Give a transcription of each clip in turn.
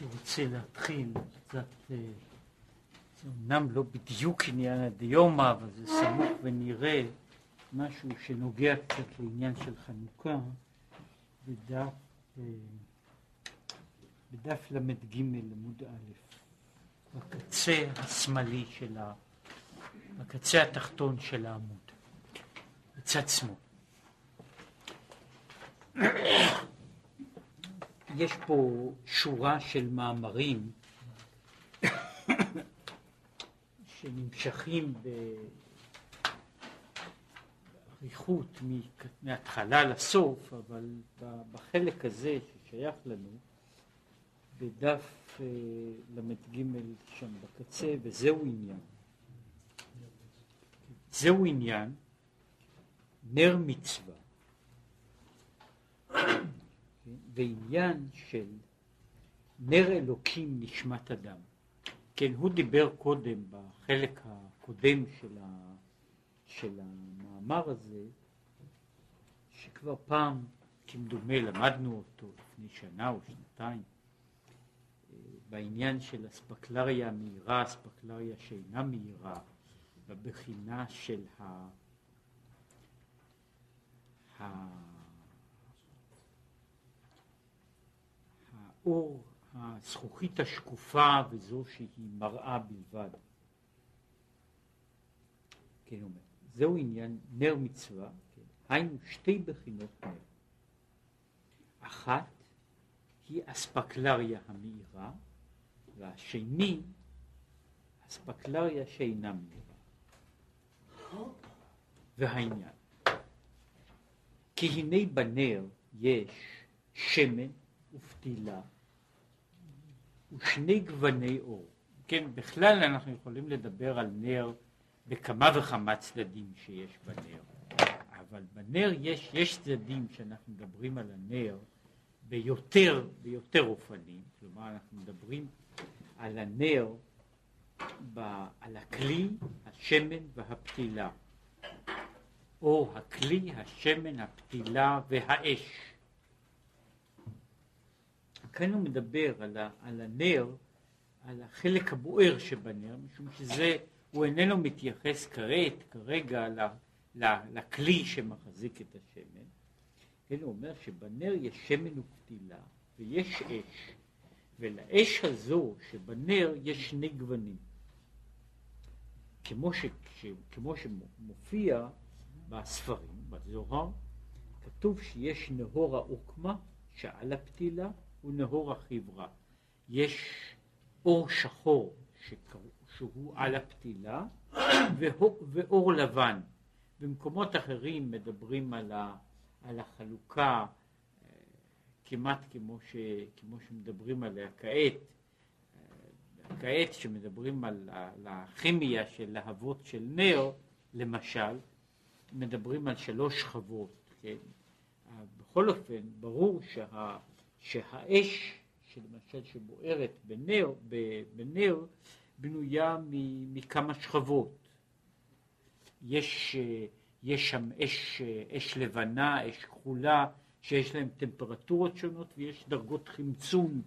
הייתי רוצה להתחיל קצת, אה, זה אמנם לא בדיוק עניין הדיומא, אבל זה סמוך ונראה משהו שנוגע קצת לעניין של חנוכה בדף, אה, בדף ל"ג עמוד א', בקצה השמאלי של ה... בקצה התחתון של העמוד, בצד שמאל. יש פה שורה של מאמרים שנמשכים באריכות מההתחלה לסוף, אבל בחלק הזה ששייך לנו, בדף אה, ל"ג שם בקצה, וזהו עניין. זהו עניין נר מצווה ועניין של נר אלוקים נשמת אדם. כן, הוא דיבר קודם, בחלק הקודם של, ה, של המאמר הזה, שכבר פעם, כמדומה, למדנו אותו לפני שנה או שנתיים, אה, בעניין של אספקלריה המהירה, אספקלריה שאינה מהירה, בבחינה של ה... ה... האור, הזכוכית השקופה וזו שהיא מראה בלבד. כן, אומר, זהו עניין נר מצווה, כן, היינו שתי בחינות נר. אחת היא אספקלריה המאירה, והשני אספקלריה שאינה מאירה. והעניין, כי הנה בנר יש שמן ופתילה ושני גווני אור. כן, בכלל אנחנו יכולים לדבר על נר בכמה וכמה צדדים שיש בנר, אבל בנר יש, יש צדדים שאנחנו מדברים על הנר ביותר, ביותר אופנים, כלומר אנחנו מדברים על הנר, ב, על הכלי, השמן והפתילה, או הכלי, השמן, הפתילה והאש. כאן הוא מדבר על, ה, על הנר, על החלק הבוער שבנר, משום שזה, הוא איננו מתייחס כעת, כרגע ל, ל, לכלי שמחזיק את השמן, כן, הוא אומר שבנר יש שמן ופתילה ויש אש, ולאש הזו שבנר יש שני גוונים. כמו, ש, ש, כמו שמופיע בספרים, בזוהר, כתוב שיש נהור העוקמה שעל הפתילה ונהור החברה. יש אור שחור שהוא על הפתילה ואור לבן. במקומות אחרים מדברים על, ה, על החלוקה אה, כמעט כמו, ש, כמו שמדברים עליה כעת, אה, כעת שמדברים על, על הכימיה של להבות של נר, למשל, מדברים על שלוש שכבות, כן? אה, בכל אופן, ברור שה... שהאש, שלמשל שבוערת בנר, בנר בנויה מכמה שכבות. יש, יש שם אש, אש לבנה, אש כחולה, שיש להם טמפרטורות שונות ויש דרגות חמצון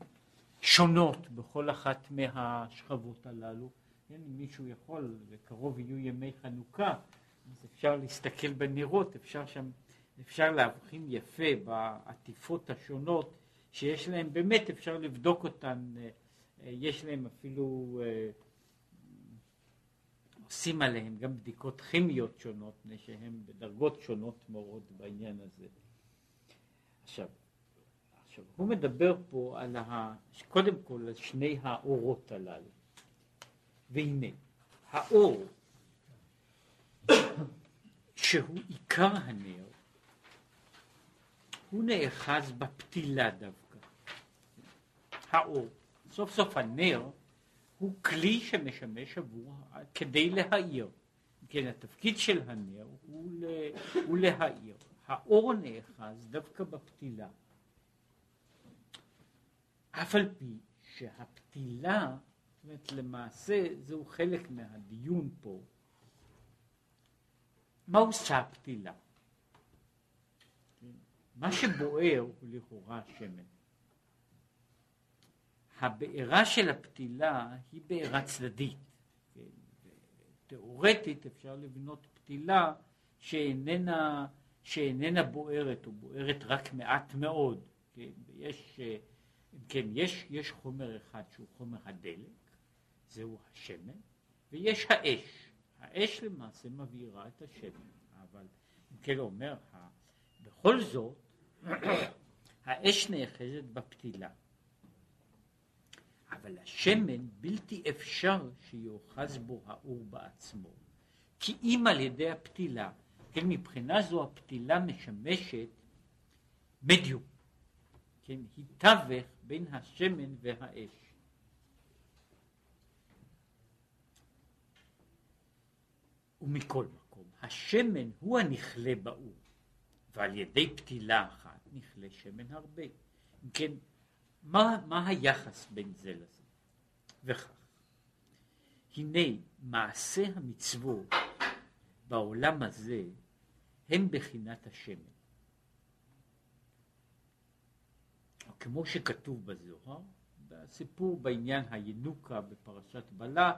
שונות בכל אחת מהשכבות הללו. אם מישהו יכול, וקרוב יהיו ימי חנוכה, אז אפשר להסתכל בנרות, אפשר שם, אפשר להבחין יפה בעטיפות השונות שיש להם, באמת אפשר לבדוק אותן, אה, אה, יש להם אפילו, אה, עושים עליהם גם בדיקות כימיות שונות, מפני שהם בדרגות שונות מאוד בעניין הזה. עכשיו, עכשיו, הוא מדבר פה על ה... קודם כל על שני האורות הללו. והנה, האור שהוא עיקר הנר, הוא נאחז בפתילה דווקא. האור. סוף סוף הנר הוא כלי שמשמש עבור, כדי להאיר. כן, התפקיד של הנר הוא, ל, הוא להאיר. האור נאחז דווקא בפתילה. אף על פי שהפתילה, זאת אומרת, למעשה זהו חלק מהדיון פה. מה עושה הפתילה? מה שבוער הוא לכאורה שמן. הבעירה של הפתילה היא בעירה צדדית. כן? תאורטית אפשר לבנות פתילה שאיננה, שאיננה בוערת, או בוערת רק מעט מאוד. כן? יש, כן, יש, יש חומר אחד שהוא חומר הדלק, זהו השמן, ויש האש. האש למעשה מבעירה את השמן, אבל אם כן אומר, בכל זאת, האש נאחזת בפתילה. אבל השמן בלתי אפשר שיאחז בו האור בעצמו, כי אם על ידי הפתילה, כן, מבחינה זו הפתילה משמשת מדיום, כן, היא תווך בין השמן והאש. ומכל מקום, השמן הוא הנכלה באור, ועל ידי פתילה אחת נכלה שמן הרבה. אם כן, מה, מה היחס בין זה לזה? וכך, הנה מעשה המצוות בעולם הזה הם בחינת השמן. כמו שכתוב בזוהר, בסיפור בעניין הינוקה בפרשת בלק,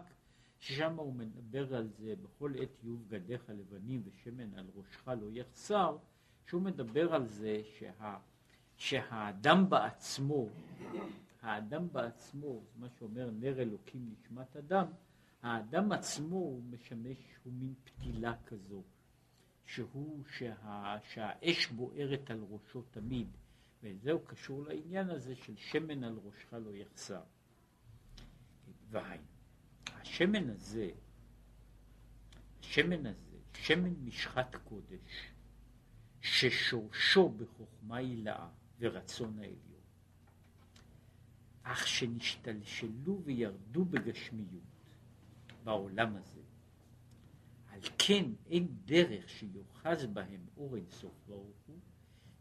ששם הוא מדבר על זה, בכל עת יהיו בגדיך לבנים ושמן על ראשך לא יחסר, שהוא מדבר על זה שה, שהאדם בעצמו, האדם בעצמו, מה שאומר נר אלוקים נשמת אדם, האדם עצמו הוא משמש, הוא מין פתילה כזו, שהוא, שה, שהאש בוערת על ראשו תמיד, וזהו קשור לעניין הזה של שמן על ראשך לא יחסר. והיינו, השמן הזה, השמן הזה, שמן משחת קודש, ששורשו בחוכמה הילאה ורצון העליון, אך שנשתלשלו וירדו בגשמיות בעולם הזה, על כן אין דרך שיוחז בהם אור אינסוף ברוך הוא,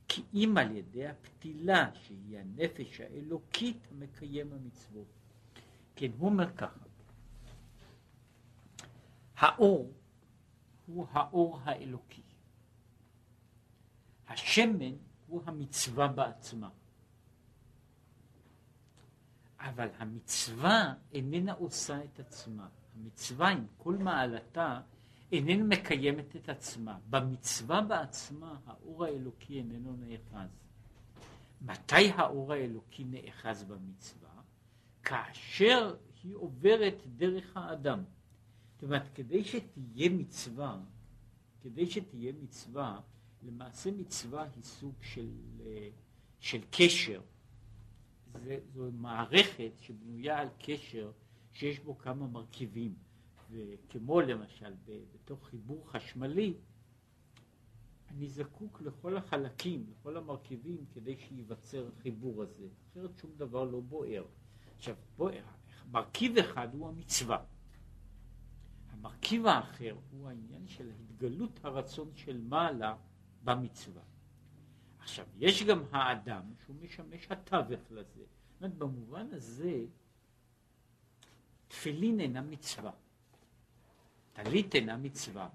כי אם על ידי הפתילה שהיא הנפש האלוקית המקיים המצוות. כן, הוא אומר ככה, האור הוא האור האלוקי. השמן הוא המצווה בעצמה. אבל המצווה איננה עושה את עצמה. המצווה עם כל מעלתה איננה מקיימת את עצמה. במצווה בעצמה האור האלוקי איננו נאחז. מתי האור האלוקי נאחז במצווה? כאשר היא עוברת דרך האדם. זאת אומרת, כדי שתהיה מצווה, כדי שתהיה מצווה, למעשה מצווה היא סוג של, אה, של קשר. זה, זו מערכת שבנויה על קשר שיש בו כמה מרכיבים. וכמו למשל בתוך חיבור חשמלי, אני זקוק לכל החלקים, לכל המרכיבים, כדי שייווצר החיבור הזה. אחרת שום דבר לא בוער. עכשיו, בוער, מרכיב אחד הוא המצווה. המרכיב האחר הוא העניין של התגלות הרצון של מעלה במצווה. עכשיו, יש גם האדם שהוא משמש התווך לזה. זאת אומרת, במובן הזה, תפילין אינה מצווה. טלית אינה מצווה.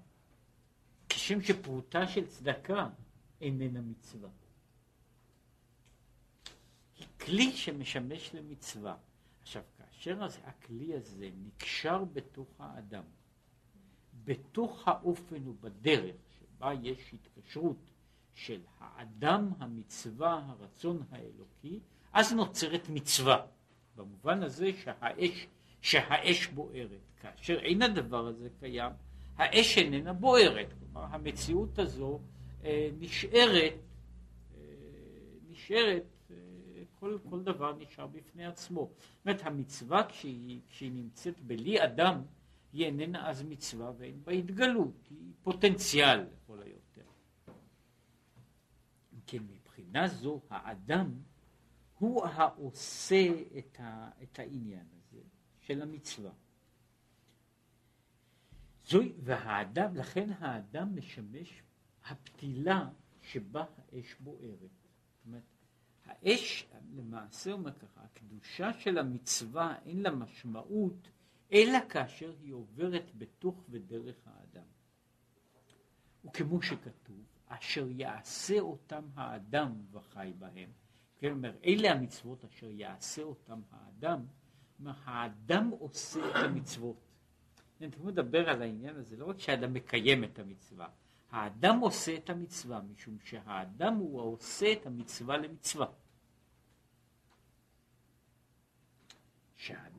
כשם שפרוטה של צדקה איננה מצווה. היא כלי שמשמש למצווה. עכשיו, כאשר הכלי הזה נקשר בתוך האדם, בתוך האופן ובדרך שבה יש התקשרות של האדם, המצווה, הרצון האלוקי, אז נוצרת מצווה. במובן הזה שהאש, שהאש בוערת. כאשר אין הדבר הזה קיים, האש איננה בוערת. כלומר, המציאות הזו אה, נשארת, אה, נשארת, אה, כל, כל דבר נשאר בפני עצמו. זאת אומרת, המצווה כשהיא, כשהיא נמצאת בלי אדם, היא איננה אז מצווה ואין בה התגלות, היא פוטנציאל לכל היותר. כן, מבחינה זו האדם הוא העושה את, ה, את העניין הזה של המצווה. זוהי, והאדם, לכן האדם משמש הפתילה שבה האש בוערת. זאת אומרת, האש, למעשה אומר ככה, הקדושה של המצווה אין לה משמעות אלא כאשר היא עוברת בתוך ודרך האדם. וכמו שכתוב, אשר יעשה אותם האדם וחי בהם, כן, אומר, אלה המצוות אשר יעשה אותם האדם, אומר, האדם עושה את המצוות. כן, הוא מדבר על העניין הזה, לא רק שהאדם מקיים את המצווה, האדם עושה את המצווה, משום שהאדם הוא העושה את המצווה למצווה.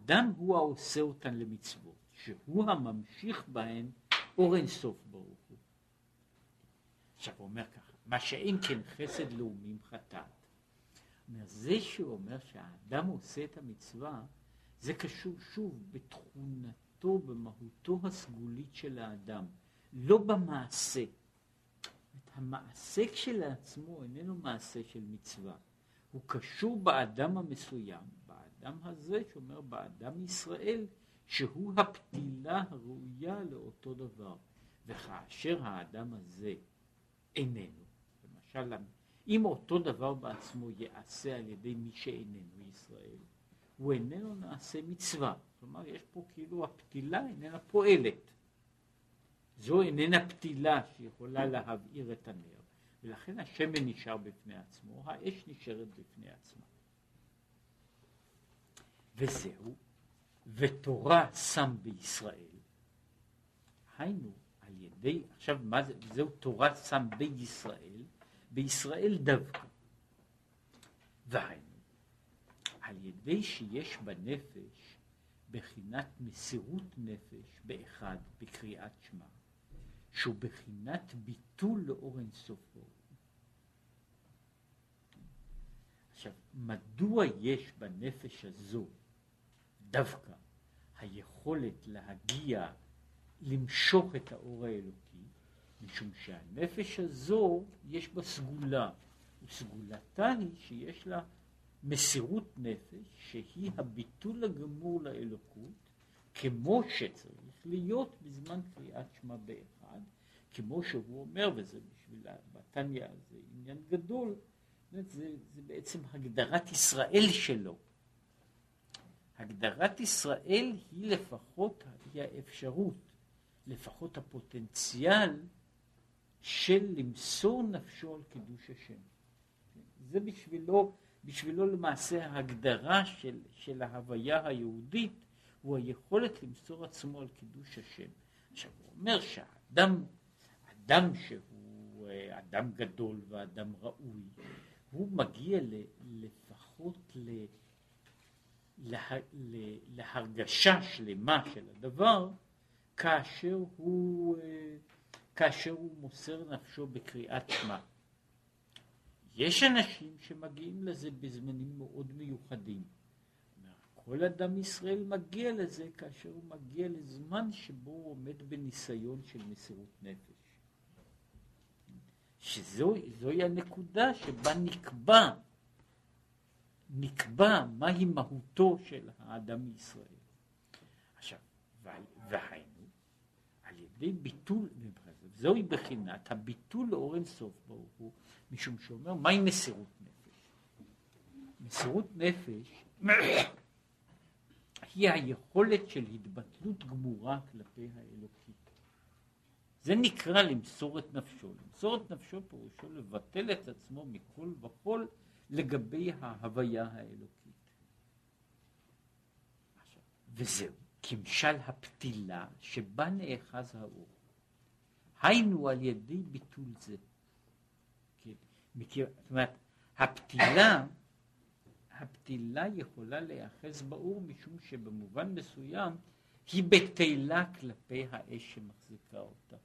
שהאדם הוא העושה אותן למצוות, שהוא הממשיך בהן אור אינסוף ברוך הוא. עכשיו הוא אומר ככה, מה שאין כן חסד לאומים חטאת. זה שהוא אומר שהאדם עושה את המצווה, זה קשור שוב בתכונתו, במהותו הסגולית של האדם, לא במעשה. המעשה כשלעצמו איננו מעשה של מצווה, הוא קשור באדם המסוים, באדם הזה שאומר באדם ישראל, שהוא הפתילה הראויה לאותו דבר. וכאשר האדם הזה איננו, למשל, אם אותו דבר בעצמו ייעשה על ידי מי שאיננו ישראל, הוא איננו נעשה מצווה. כלומר, יש פה כאילו הפתילה איננה פועלת. זו איננה פתילה שיכולה להבעיר את הנר, ולכן השמן נשאר בפני עצמו, האש נשארת בפני עצמה. וזהו, ותורה שם בישראל, היינו על ידי, עכשיו מה זה, זהו תורה שם בישראל, בישראל דווקא. והיינו, על ידי שיש בנפש בחינת מסירות נפש באחד בקריאת שמע, שהוא בחינת ביטול לאור אינסוף ברוך עכשיו, מדוע יש בנפש הזו דווקא היכולת להגיע, למשוך את האור האלוקי, משום שהנפש הזו יש בה סגולה, וסגולתה היא שיש לה מסירות נפש, שהיא הביטול הגמור לאלוקות, כמו שצריך להיות בזמן קריאת שמע באחד, כמו שהוא אומר, וזה בשביל בתניא זה עניין גדול, זה, זה בעצם הגדרת ישראל שלו. הגדרת ישראל היא לפחות, היא האפשרות, לפחות הפוטנציאל של למסור נפשו על קידוש השם. זה בשבילו, בשבילו למעשה ההגדרה של, של ההוויה היהודית הוא היכולת למסור עצמו על קידוש השם. עכשיו הוא אומר שהאדם, אדם שהוא אה, אדם גדול ואדם ראוי, הוא מגיע לפחות ל... לה, להרגשה שלמה של הדבר כאשר הוא, אה, כאשר הוא מוסר נפשו בקריאת שמע. יש אנשים שמגיעים לזה בזמנים מאוד מיוחדים. כל אדם ישראל מגיע לזה כאשר הוא מגיע לזמן שבו הוא עומד בניסיון של מסירות נפש. שזוהי הנקודה שבה נקבע נקבע מהי מהותו של האדם מישראל. עכשיו, והיינו, על ידי ביטול, זוהי בחינת הביטול לאור אינסוף ברוך הוא, משום שאומר, מהי מסירות נפש? מסירות נפש היא היכולת של התבטלות גמורה כלפי האלוקית. זה נקרא למסור את נפשו. למסור את נפשו פירושו לבטל את עצמו מכל וכל לגבי ההוויה האלוקית. וזהו, כמשל הפתילה שבה נאחז האור. היינו על ידי ביטול זה. כן, מכיר, זאת אומרת, הפתילה, הפתילה יכולה להיאחז באור משום שבמובן מסוים היא בטלה כלפי האש שמחזיקה אותה.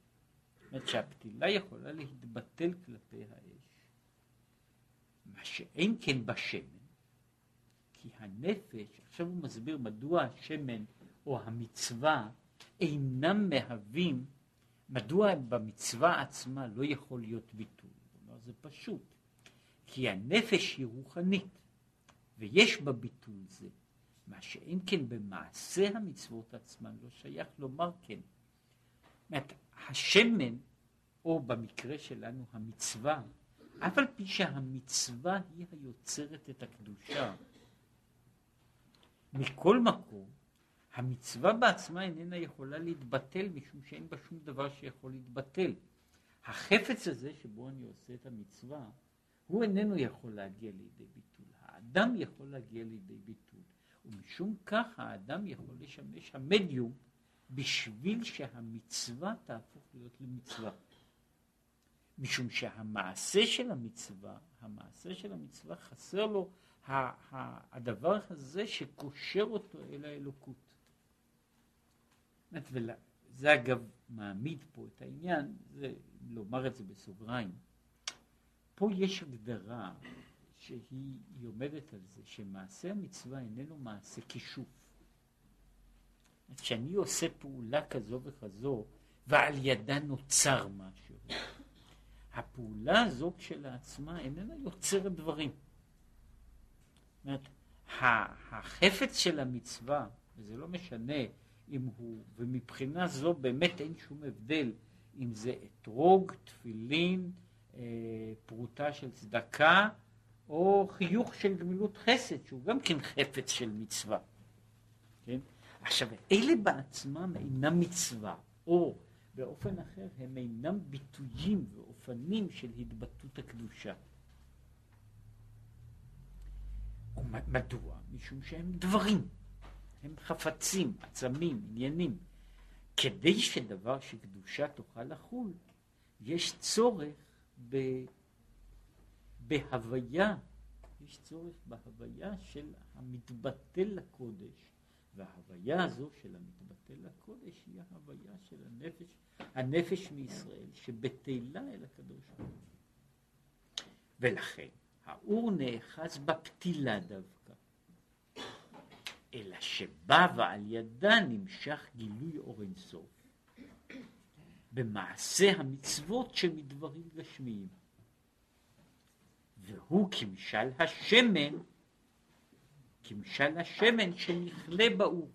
זאת אומרת שהפתילה יכולה להתבטל כלפי האש. מה שאין כן בשמן, כי הנפש, עכשיו הוא מסביר מדוע השמן או המצווה אינם מהווים, מדוע במצווה עצמה לא יכול להיות ביטול. כלומר זה פשוט, כי הנפש היא רוחנית, ויש בה ביטול זה, מה שאין כן במעשה המצוות עצמן לא שייך לומר כן. אומרת, השמן, או במקרה שלנו המצווה, אף על פי שהמצווה היא היוצרת את הקדושה, מכל מקום, המצווה בעצמה איננה יכולה להתבטל משום שאין בה שום דבר שיכול להתבטל. החפץ הזה שבו אני עושה את המצווה, הוא איננו יכול להגיע לידי ביטול. האדם יכול להגיע לידי ביטול, ומשום כך האדם יכול לשמש המדיום בשביל שהמצווה תהפוך להיות למצווה. משום שהמעשה של המצווה, המעשה של המצווה חסר לו הדבר הזה שקושר אותו אל האלוקות. זה אגב מעמיד פה את העניין, זה, לומר את זה בסוגריים. פה יש הגדרה שהיא עומדת על זה, שמעשה המצווה איננו מעשה כישוף. כשאני עושה פעולה כזו וכזו, ועל ידה נוצר משהו, הפעולה הזו כשלעצמה איננה יוצרת דברים. אומרת, החפץ של המצווה, וזה לא משנה אם הוא, ומבחינה זו באמת אין שום הבדל אם זה אתרוג, תפילין, אה, פרוטה של צדקה, או חיוך של גמילות חסד, שהוא גם כן חפץ של מצווה. כן? עכשיו, אלה בעצמם אינם מצווה, או באופן אחר הם אינם ביטויים ואופנים של התבטאות הקדושה. מדוע? משום שהם דברים, הם חפצים, עצמים, עניינים. כדי שדבר שקדושה תוכל לחול, יש צורך ב... בהוויה, יש צורך בהוויה של המתבטל לקודש, וההוויה הזו של המתבטל לקודש היא ההוויה של הנפש, הנפש מישראל שבטלה אל הקדוש ברוך. ולכן האור נאחז בפתילה דווקא, אלא שבא ועל ידה נמשך גילוי אור אינסוף במעשה המצוות שמדברים גשמיים. והוא כמשל השמן, כמשל השמן שנכלה באור.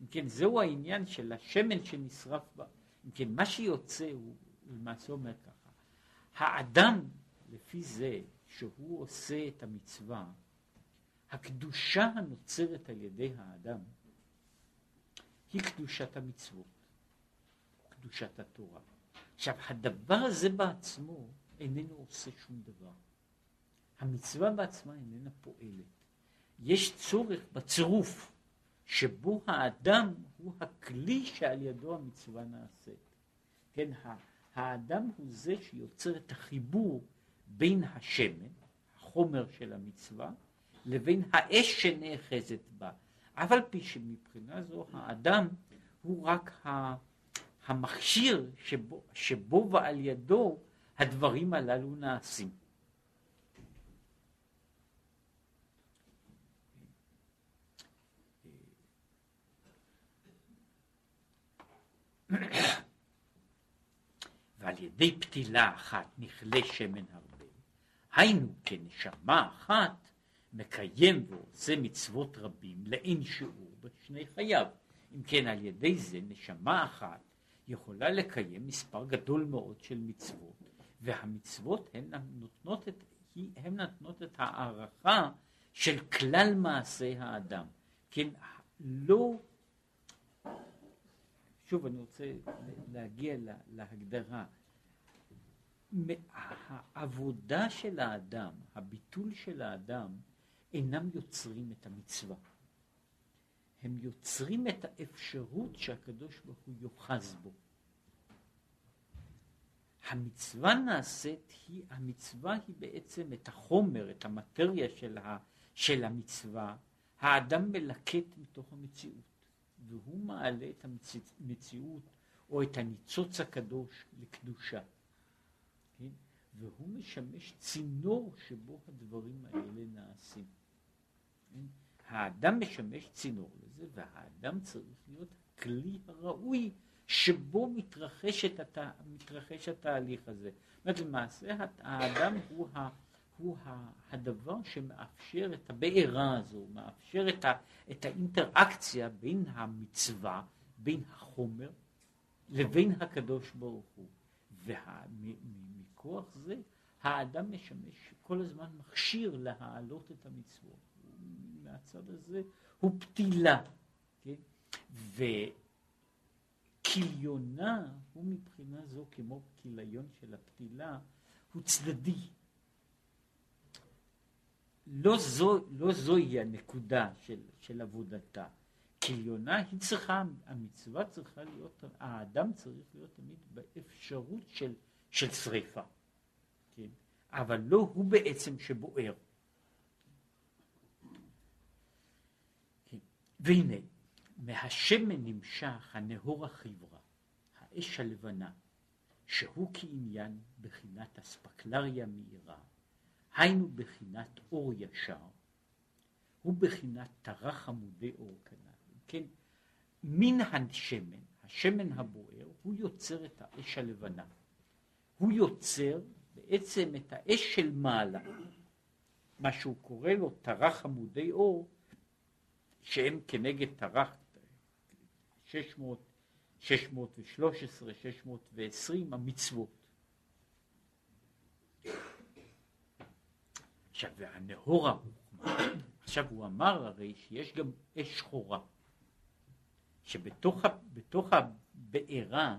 אם כן, זהו העניין של השמן שנשרף בה. אם כן, מה שיוצא הוא למעשה אומר ככה, האדם, לפי זה שהוא עושה את המצווה, הקדושה הנוצרת על ידי האדם היא קדושת המצוות, קדושת התורה. עכשיו, הדבר הזה בעצמו איננו עושה שום דבר. המצווה בעצמה איננה פועלת. יש צורך בצירוף שבו האדם הוא הכלי שעל ידו המצווה נעשית. כן, האדם הוא זה שיוצר את החיבור בין השמן, החומר של המצווה, לבין האש שנאחזת בה. אף על פי שמבחינה זו האדם הוא רק המכשיר שבו, שבו ועל ידו הדברים הללו נעשים. ועל ידי פתילה אחת נכלה שמן הרבה, היינו כנשמה אחת מקיים ועושה מצוות רבים לאין שיעור בשני חייו. אם כן, על ידי זה נשמה אחת יכולה לקיים מספר גדול מאוד של מצוות, והמצוות הן נותנות את, הן נותנות את הערכה של כלל מעשי האדם. כן, לא שוב, אני רוצה להגיע להגדרה. העבודה של האדם, הביטול של האדם, אינם יוצרים את המצווה. הם יוצרים את האפשרות שהקדוש ברוך הוא יאחז בו. המצווה נעשית, היא, המצווה היא בעצם את החומר, את המטריה של, ה, של המצווה, האדם מלקט מתוך המציאות. והוא מעלה את המציאות או את הניצוץ הקדוש לקדושה. כן? והוא משמש צינור שבו הדברים האלה נעשים. כן? האדם משמש צינור לזה, והאדם צריך להיות הכלי הראוי שבו מתרחש, הת... מתרחש התהליך הזה. זאת אומרת, למעשה האדם הוא ה... הוא הדבר שמאפשר את הבעירה הזו, מאפשר את, ה, את האינטראקציה בין המצווה, בין החומר, לבין הקדוש ברוך הוא. ומכוח זה האדם משמש כל הזמן מכשיר להעלות את המצוות. מהצד הזה הוא פתילה, כן? וכיליונה הוא מבחינה זו, כמו כיליון של הפתילה, הוא צדדי. לא, זו, לא זוהי הנקודה של, של עבודתה. כליונה היא צריכה, המצווה צריכה להיות, האדם צריך להיות תמיד באפשרות של, של שריפה, כן? אבל לא הוא בעצם שבוער. כן? והנה, מהשמן נמשך הנהור החברה, האש הלבנה, שהוא כעניין בחינת אספקלריה מאירה, היינו בחינת אור ישר, הוא בחינת טרח עמודי אור כנ"ל. כן, מן השמן, השמן הבוער, הוא יוצר את האש הלבנה. הוא יוצר בעצם את האש של מעלה, מה שהוא קורא לו טרח עמודי אור, שהם כנגד טרח 600, 613, 620 המצוות. עכשיו, והנהור החוכמה, עכשיו הוא אמר הרי שיש גם אש שחורה, שבתוך הבעירה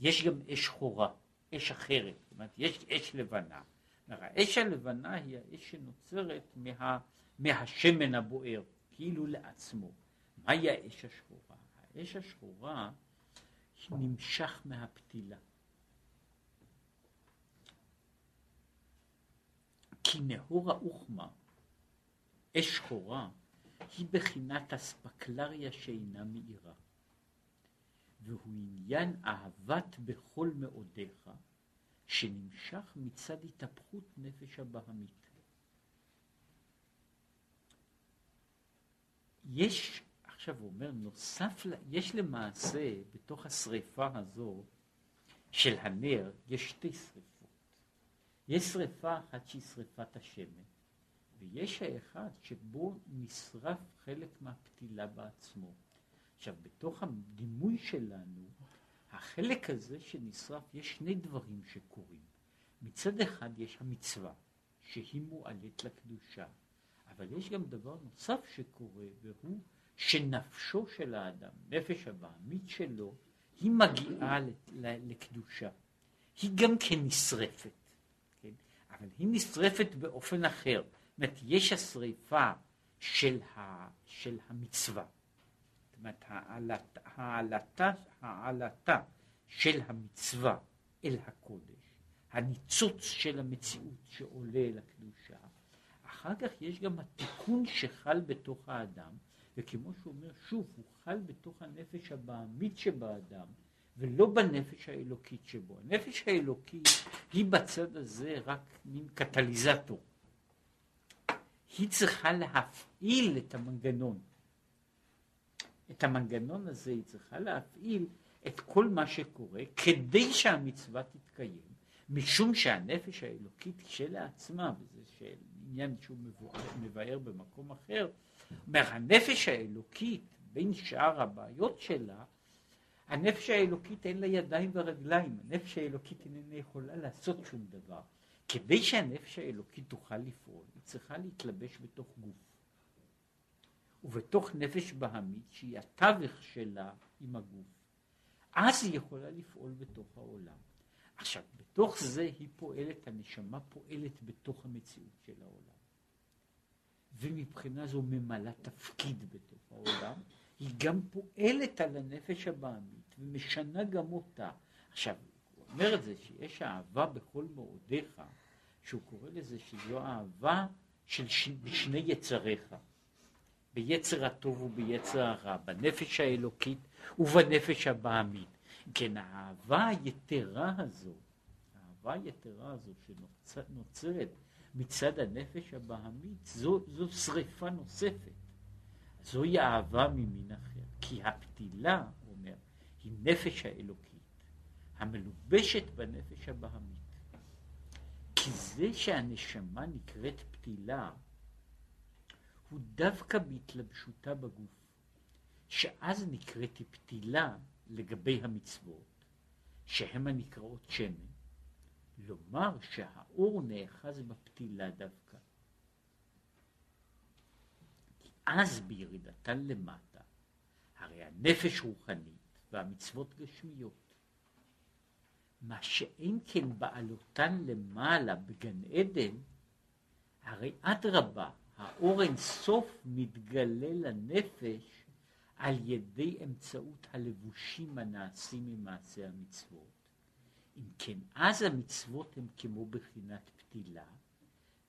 יש גם אש שחורה, אש אחרת, זאת אומרת, יש אש לבנה. האש הלבנה היא האש שנוצרת מה, מהשמן הבוער, כאילו לעצמו. מהי האש השחורה? האש השחורה נמשך מהפתילה. כי נהור האוחמה, אש שחורה, היא בחינת אספקלריה שאינה מאירה. והוא עניין אהבת בכל מאודיך, שנמשך מצד התהפכות נפש הבהמית. יש, עכשיו הוא אומר, נוסף, יש למעשה בתוך השריפה הזו של הנר, יש שתי שריפות. יש שריפה אחת שהיא שריפת השמן, ויש האחד שבו נשרף חלק מהפתילה בעצמו. עכשיו, בתוך הדימוי שלנו, החלק הזה שנשרף, יש שני דברים שקורים. מצד אחד יש המצווה, שהיא מועלית לקדושה, אבל יש גם דבר נוסף שקורה, והוא שנפשו של האדם, נפש הבעמית שלו, היא מגיעה לקדושה. היא גם כן נשרפת. אבל היא נשרפת באופן אחר. זאת אומרת, יש השריפה של, ה, של המצווה. זאת אומרת, העלתה, העלתה של המצווה אל הקודש, הניצוץ של המציאות שעולה אל הקדושה. אחר כך יש גם התיקון שחל בתוך האדם, וכמו שהוא אומר, שוב, הוא חל בתוך הנפש הבעמית שבאדם, ולא בנפש האלוקית שבו. הנפש האלוקית היא בצד הזה רק מין קטליזטור. היא צריכה להפעיל את המנגנון. את המנגנון הזה היא צריכה להפעיל את כל מה שקורה כדי שהמצווה תתקיים, משום שהנפש האלוקית כשלעצמה, וזה עניין שהוא מבאר במקום אחר, אומר הנפש האלוקית בין שאר הבעיות שלה הנפש האלוקית אין לה ידיים ורגליים, הנפש האלוקית איננה יכולה לעשות שום דבר. כדי שהנפש האלוקית תוכל לפעול, היא צריכה להתלבש בתוך גוף. ובתוך נפש בהמית, שהיא התווך שלה עם הגוף. אז היא יכולה לפעול בתוך העולם. עכשיו, בתוך זה היא פועלת, הנשמה פועלת בתוך המציאות של העולם. ומבחינה זו ממלאה תפקיד בתוך העולם, היא גם פועלת על הנפש הבעמית ומשנה גם אותה. עכשיו, הוא אומר את זה שיש אהבה בכל מאודיך, שהוא קורא לזה שזו אהבה של ש... שני יצריך, ביצר הטוב וביצר הרע, בנפש האלוקית ובנפש הבעמית. כן, האהבה היתרה הזו, האהבה היתרה הזו שנוצרת מצד הנפש הבעמית, זו, זו שריפה נוספת. זוהי אהבה ממין אחר, כי הפתילה, היא נפש האלוקית, המלובשת בנפש הבהמית. כי זה שהנשמה נקראת פתילה, הוא דווקא בהתלבשותה בגוף, שאז נקראת פתילה לגבי המצוות, שהן הנקראות שמן, לומר שהאור נאחז בפתילה דווקא. אז בירידתן למטה, הרי הנפש רוחנית והמצוות גשמיות. מה שאין כן בעלותן למעלה בגן עדן, הרי אדרבה, האור אין סוף מתגלה לנפש על ידי אמצעות הלבושים הנעשים ממעשה המצוות. אם כן, אז המצוות הן כמו בחינת פתילה,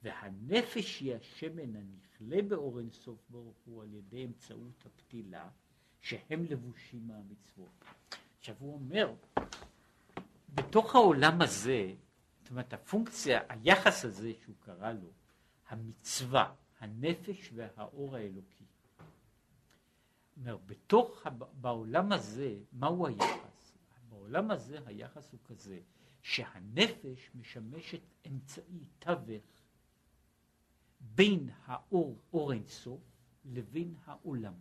והנפש היא השמן הנכלה באור אין סוף ברוך הוא על ידי אמצעות הפתילה, שהם לבושים מהמצוות. עכשיו הוא אומר, בתוך העולם הזה, זאת אומרת הפונקציה, היחס הזה שהוא קרא לו, המצווה, הנפש והאור האלוקי. אומר, בתוך, בעולם הזה, מהו היחס? בעולם הזה היחס הוא כזה, שהנפש משמשת אמצעי תווך בין האור, אור אינסוף, לבין העולם.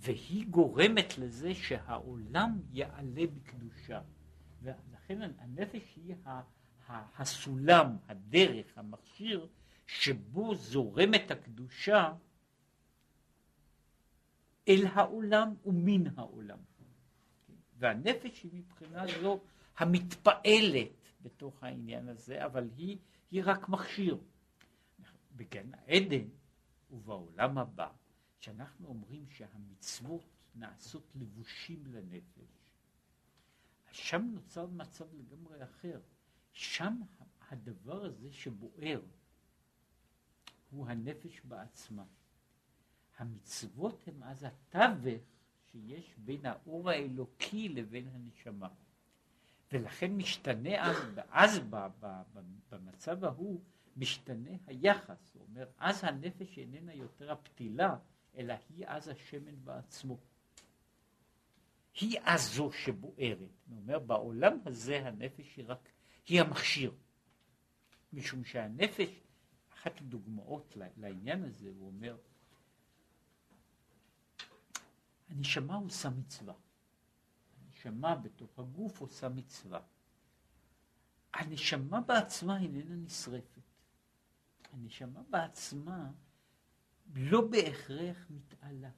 והיא גורמת לזה שהעולם יעלה בקדושה. ולכן הנפש היא הסולם, הדרך, המכשיר, שבו זורמת הקדושה אל העולם ומן העולם. והנפש היא מבחינה זו המתפעלת בתוך העניין הזה, אבל היא, היא רק מכשיר. בגן העדן ובעולם הבא, כשאנחנו אומרים שהמצוות נעשות לבושים לנפש, שם נוצר מצב לגמרי אחר. שם הדבר הזה שבוער הוא הנפש בעצמה. המצוות הן אז התווך שיש בין האור האלוקי לבין הנשמה. ולכן משתנה אז, אז במצב ההוא, משתנה היחס. הוא אומר, אז הנפש איננה יותר הפתילה, אלא היא אז השמן בעצמו. היא אז זו שבוערת. הוא אומר, בעולם הזה הנפש היא רק, היא המכשיר. משום שהנפש, אחת הדוגמאות לעניין הזה, הוא אומר, הנשמה עושה מצווה. הנשמה בתוך הגוף עושה מצווה. הנשמה בעצמה איננה נשרפת. הנשמה בעצמה לא בהכרח מתעלה.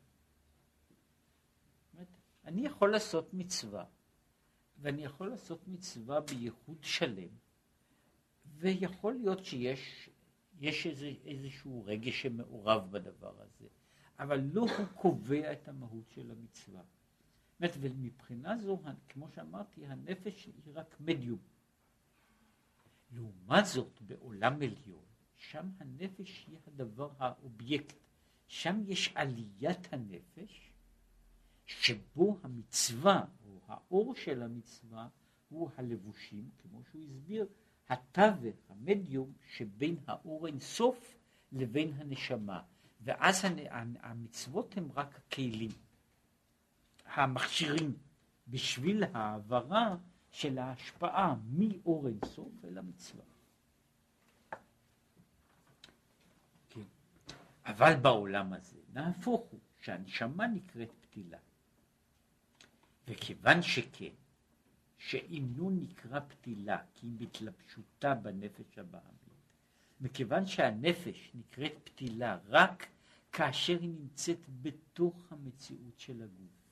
אני יכול לעשות מצווה, ואני יכול לעשות מצווה בייחוד שלם, ויכול להיות שיש יש איזה, איזשהו רגש שמעורב בדבר הזה, אבל לא הוא קובע את המהות של המצווה. באמת, ומבחינה זו, כמו שאמרתי, הנפש היא רק מדיום. לעומת זאת, בעולם עליון, שם הנפש היא הדבר, האובייקט. שם יש עליית הנפש, שבו המצווה, או האור של המצווה, הוא הלבושים, כמו שהוא הסביר, התווך, המדיום, שבין האור אינסוף לבין הנשמה. ואז המצוות הם רק הכלים, המכשירים, בשביל העברה של ההשפעה מאור אינסוף אל המצווה. אבל בעולם הזה, נהפוך הוא, שהנשמה נקראת פתילה. וכיוון שכן, שאם נון נקרא פתילה, כי אם בהתלבשותה בנפש הבעמית, מכיוון שהנפש נקראת פתילה רק כאשר היא נמצאת בתוך המציאות של הגוף.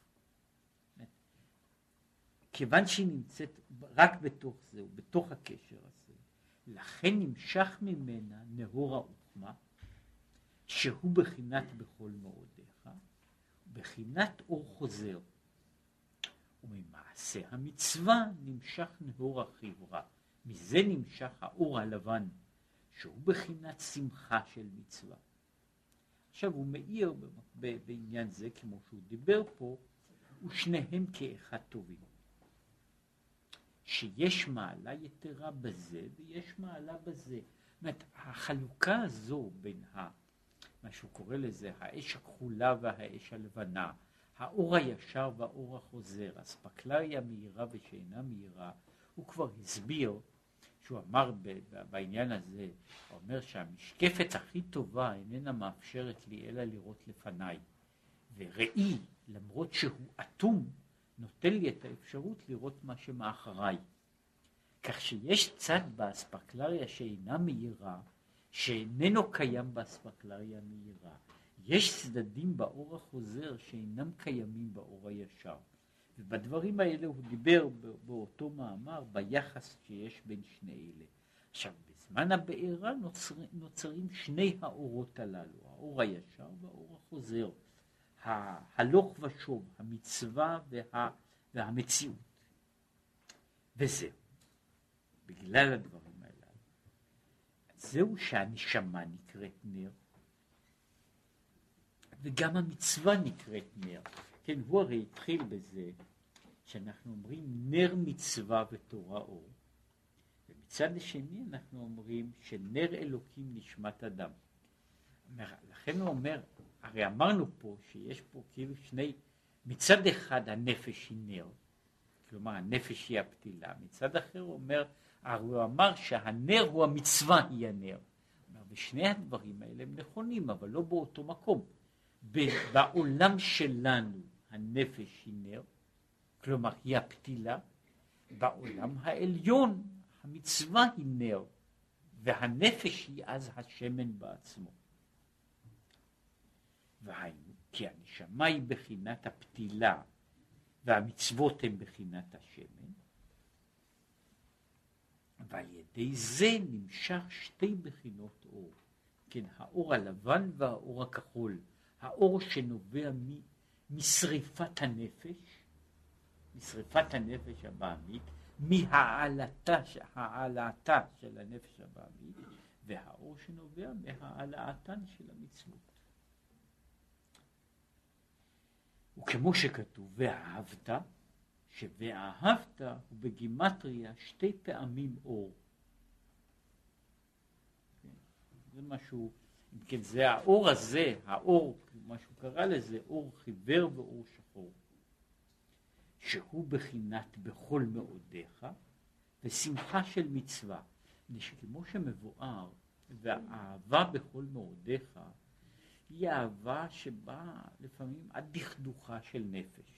כיוון שהיא נמצאת רק בתוך זה, בתוך הקשר הזה, לכן נמשך ממנה נהור העוכמה, שהוא בחינת בכל מאודיך, בחינת אור חוזר. וממעשה המצווה נמשך נהור החברה. מזה נמשך האור הלבן, שהוא בחינת שמחה של מצווה. עכשיו הוא מאיר בעניין זה, כמו שהוא דיבר פה, ושניהם כאחד טובים. שיש מעלה יתרה בזה ויש מעלה בזה. זאת אומרת, החלוקה הזו בין ה... מה שהוא קורא לזה, האש הכחולה והאש הלבנה, האור הישר והאור החוזר, אספקלריה מהירה ושאינה מהירה, הוא כבר הסביר, שהוא אמר בעניין הזה, הוא אומר שהמשקפת הכי טובה איננה מאפשרת לי אלא לראות לפניי. וראי, למרות שהוא אטום, נותן לי את האפשרות לראות מה שמאחריי. כך שיש צד באספקלריה שאינה מהירה, שאיננו קיים באספקלריה המהירה. יש צדדים באור החוזר שאינם קיימים באור הישר. ובדברים האלה הוא דיבר באותו מאמר ביחס שיש בין שני אלה. עכשיו, בזמן הבעירה נוצר, נוצרים שני האורות הללו, האור הישר והאור החוזר, הלוך ושוב, המצווה וה, והמציאות. וזהו, בגלל הדברים. זהו שהנשמה נקראת נר, וגם המצווה נקראת נר. כן, הוא הרי התחיל בזה שאנחנו אומרים נר מצווה ותורה אור. ומצד שני אנחנו אומרים שנר אלוקים נשמת אדם. לכן הוא אומר, הרי אמרנו פה שיש פה כאילו שני, מצד אחד הנפש היא נר, כלומר הנפש היא הפתילה, מצד אחר הוא אומר, הרי הוא אמר שהנר הוא המצווה היא הנר. ושני הדברים האלה הם נכונים, אבל לא באותו מקום. בעולם שלנו הנפש היא נר, כלומר היא הפתילה, בעולם העליון המצווה היא נר, והנפש היא אז השמן בעצמו. והיינו, כי הנשמה היא בחינת הפתילה, והמצוות הן בחינת השמן, ועל ידי זה נמשך שתי בחינות אור, כן, האור הלבן והאור הכחול, האור שנובע משריפת הנפש, משריפת הנפש הבעמית, מהעלתה, העלאתה של הנפש הבעמית, והאור שנובע מהעלאתן של המצוות. וכמו שכתוב, ואהבת, ש"ואהבת" הוא בגימטריה שתי פעמים אור. כן? זה משהו, אם כן, זה האור הזה, האור, מה שהוא קרא לזה, אור חיוור ואור שחור. שהוא בחינת בכל מאודיך ושמחה של מצווה. כמו שמבואר, והאהבה בכל מאודיך היא אהבה שבאה לפעמים עד דכדוכה של נפש.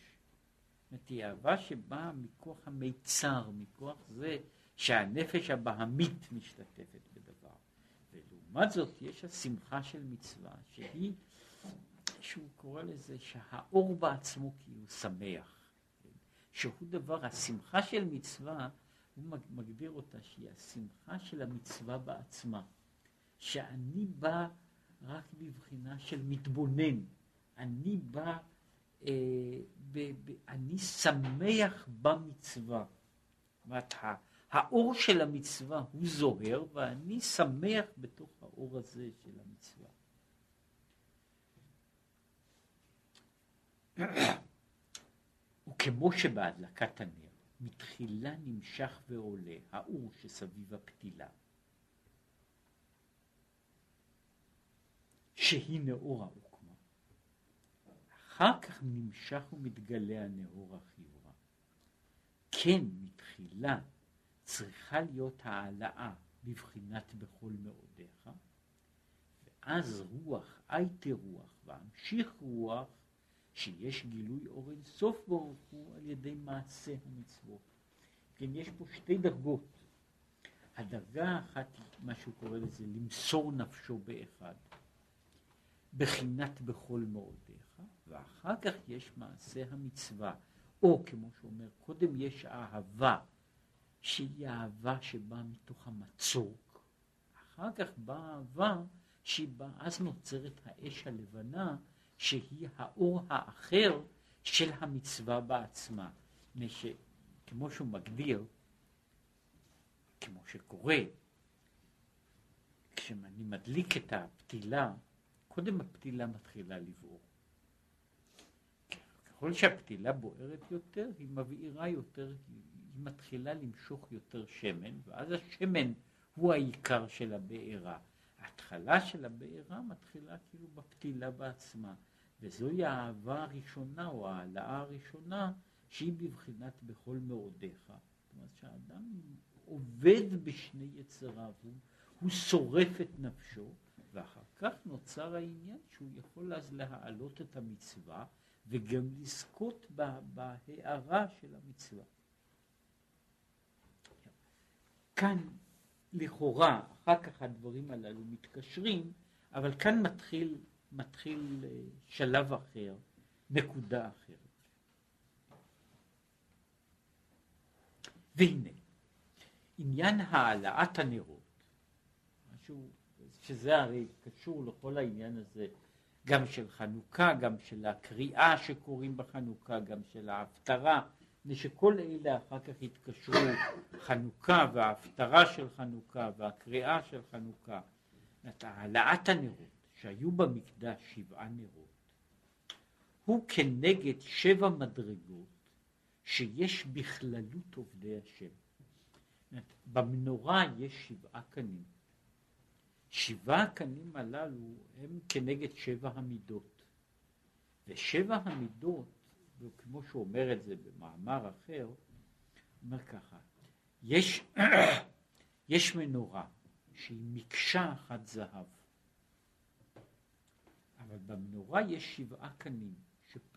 זאת היא אהבה שבאה מכוח המיצר, מכוח זה שהנפש הבהמית משתתפת בדבר. ולעומת זאת יש השמחה של מצווה, שהיא, שהוא קורא לזה שהאור בעצמו כאילו שמח. שהוא דבר, השמחה של מצווה, הוא מגדיר אותה שהיא השמחה של המצווה בעצמה. שאני בא רק בבחינה של מתבונן. אני בא, אני שמח במצווה. זאת האור של המצווה הוא זוהר, ואני שמח בתוך האור הזה של המצווה. וכמו שבהדלקת הנר מתחילה נמשך ועולה האור שסביב הפתילה, שהיא נאור העוקמה. אחר כך נמשך ומתגלה הנאור החיורה. כן, מתחילה צריכה להיות העלאה בבחינת בכל מאודיך, ואז רוח, הייתי רוח, ואמשיך רוח, שיש גילוי אור אין סוף ברוך הוא על ידי מעשה המצוות. כן, יש פה שתי דרגות. הדרגה האחת, מה שהוא קורא לזה, למסור נפשו באחד. בחינת בכל מאודיך, ואחר כך יש מעשה המצווה, או כמו שאומר, קודם יש אהבה, שהיא אהבה שבאה מתוך המצוק, אחר כך באה אהבה באה, אז נוצרת האש הלבנה, שהיא האור האחר של המצווה בעצמה. כמו שהוא מגדיר, כמו שקורה, כשאני מדליק את הפתילה, קודם הפתילה מתחילה לבעור. ככל שהפתילה בוערת יותר, היא מבעירה יותר, היא מתחילה למשוך יותר שמן, ואז השמן הוא העיקר של הבעירה. ההתחלה של הבעירה מתחילה כאילו בפתילה בעצמה, וזוהי האהבה הראשונה או ההעלאה הראשונה שהיא בבחינת בכל מאודיך. זאת אומרת שהאדם עובד בשני יצריו, הוא, הוא שורף את נפשו, ואחר כך נוצר העניין שהוא יכול אז להעלות את המצווה וגם לזכות בהערה של המצווה. כאן לכאורה, אחר כך הדברים הללו מתקשרים, אבל כאן מתחיל, מתחיל אה, שלב אחר, נקודה אחרת. והנה, עניין העלאת הנרות שהוא, שזה הרי קשור לכל העניין הזה, גם של חנוכה, גם של הקריאה שקוראים בחנוכה, גם של ההפטרה, ושכל אלה אחר כך התקשרו, חנוכה וההפטרה של חנוכה והקריאה של חנוכה, העלאת הנרות, שהיו במקדש שבעה נרות, הוא כנגד שבע מדרגות שיש בכללות עובדי השם. במנורה יש שבעה קנים. שבעה הקנים הללו הם כנגד שבע המידות. ושבע המידות, וכמו אומר את זה במאמר אחר, אומר ככה, יש, יש מנורה שהיא מקשה אחת זהב, אבל במנורה יש שבעה קנים